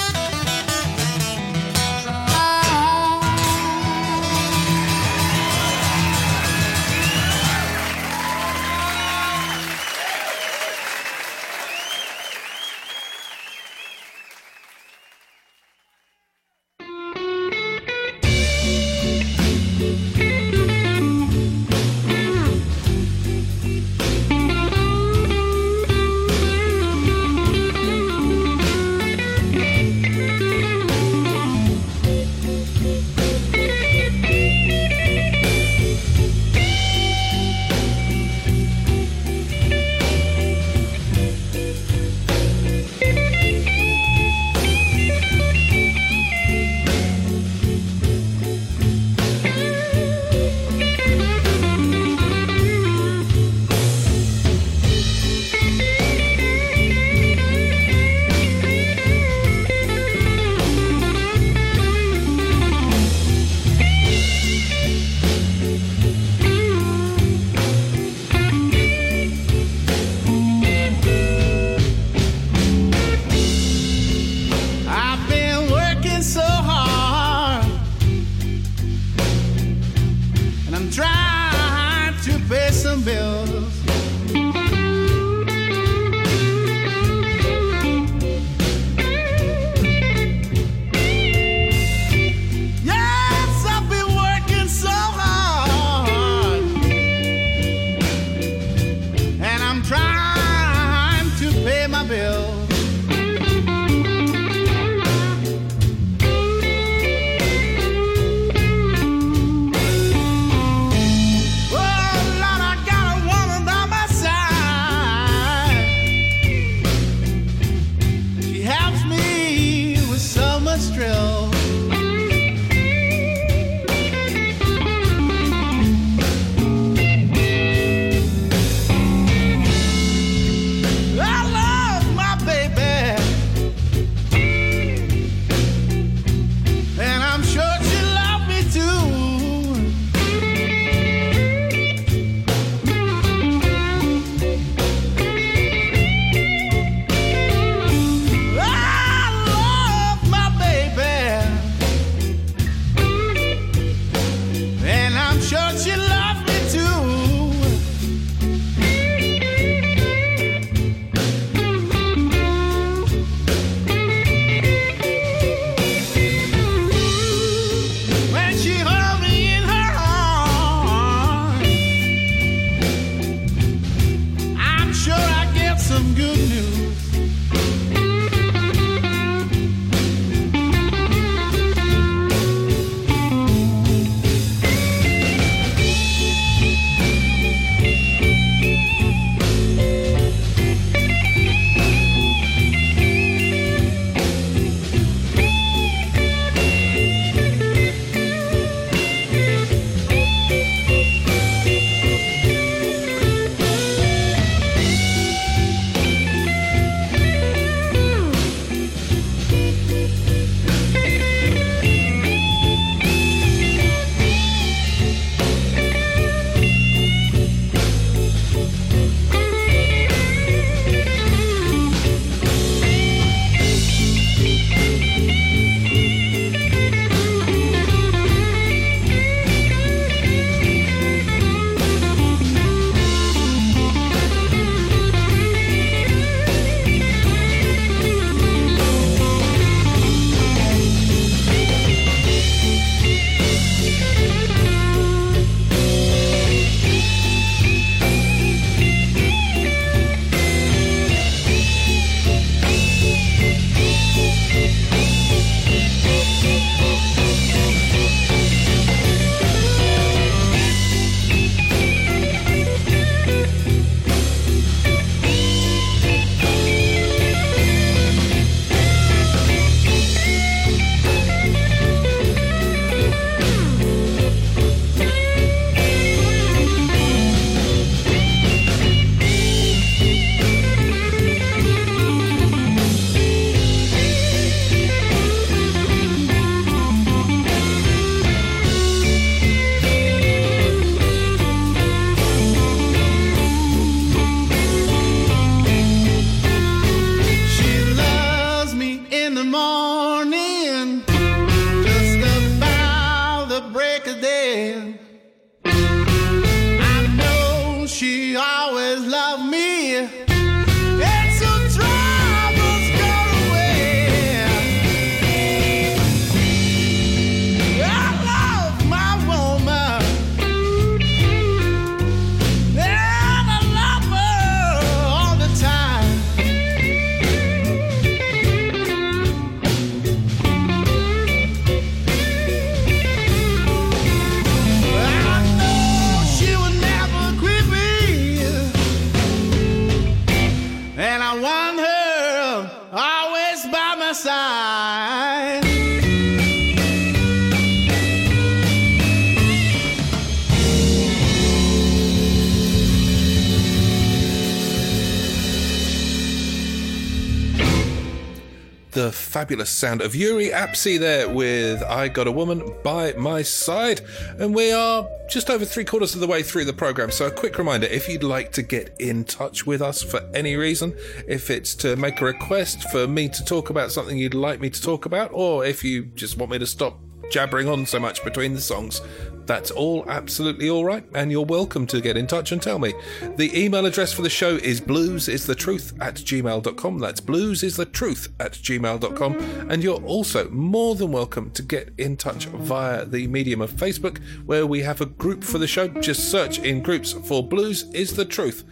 The fabulous sound of Yuri Apsey there with I Got a Woman by My Side. And we are just over three quarters of the way through the program. So, a quick reminder if you'd like to get in touch with us for any reason, if it's to make a request for me to talk about something you'd like me to talk about, or if you just want me to stop jabbering on so much between the songs. That's all absolutely all right, and you're welcome to get in touch and tell me. The email address for the show is bluesisthetruth at gmail.com. That's bluesisthetruth at gmail.com. And you're also more than welcome to get in touch via the medium of Facebook, where we have a group for the show. Just search in groups for Blues is the Truth.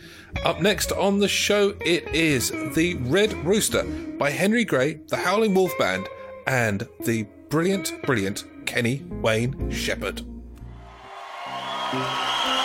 Up next on the show, it is The Red Rooster by Henry Gray, the Howling Wolf Band, and the brilliant, brilliant Kenny Wayne Shepherd. Música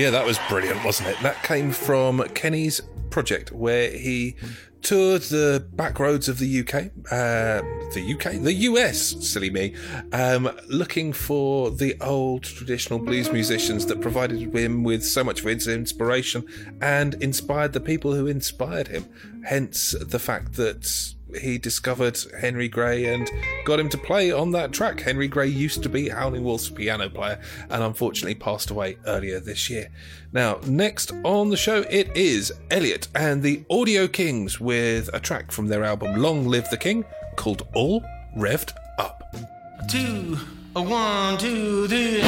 Yeah, that was brilliant, wasn't it? That came from Kenny's project where he toured the back roads of the UK, uh, the UK, the US, silly me, um, looking for the old traditional blues musicians that provided him with so much of his inspiration and inspired the people who inspired him. Hence the fact that he discovered Henry Gray and got him to play on that track. Henry Gray used to be Howling Wolf's piano player and unfortunately passed away earlier this year. Now, next on the show, it is Elliot and the Audio Kings with a track from their album Long Live the King called All Revved Up. two, a one, two, three.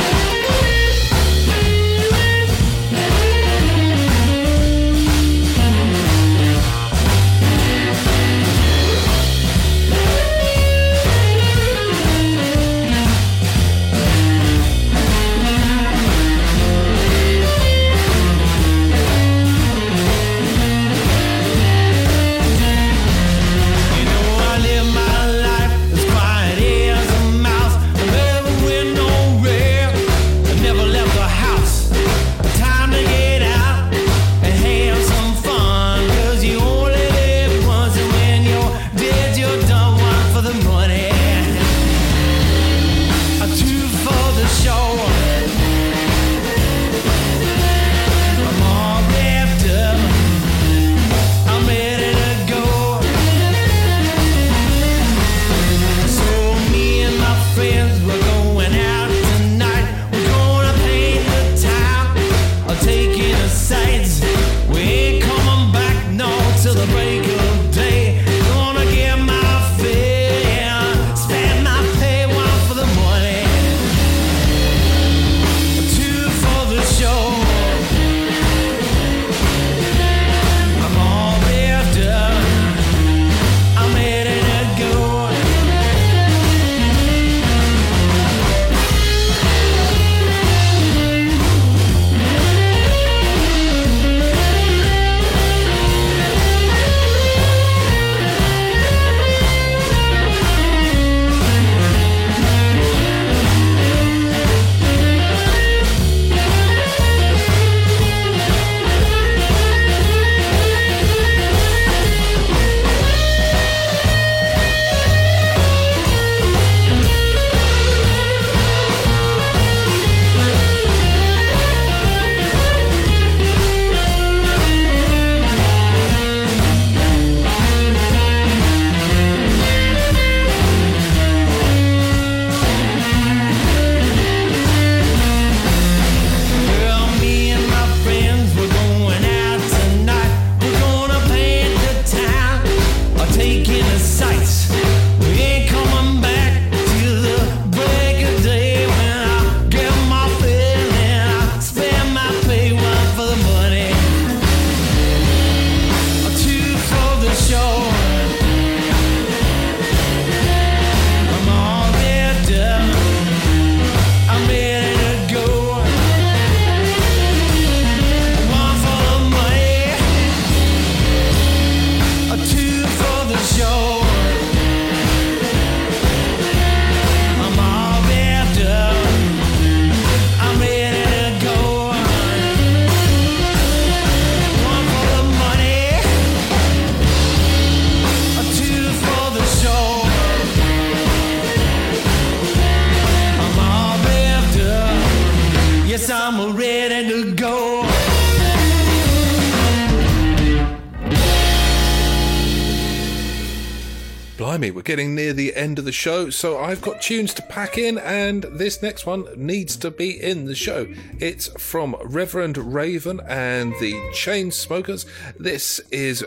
Blimey, we're getting near the end of the show, so I've got tunes to pack in, and this next one needs to be in the show. It's from Reverend Raven and the Chain Smokers. This is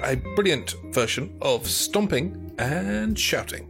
a brilliant version of Stomping and Shouting.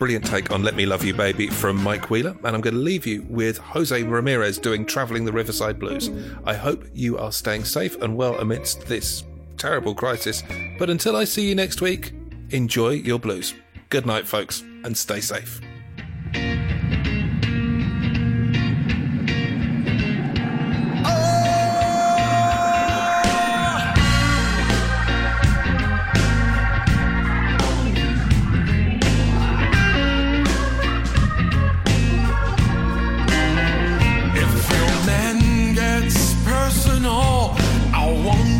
Brilliant take on Let Me Love You Baby from Mike Wheeler, and I'm going to leave you with Jose Ramirez doing Traveling the Riverside Blues. I hope you are staying safe and well amidst this terrible crisis, but until I see you next week, enjoy your blues. Good night, folks, and stay safe. one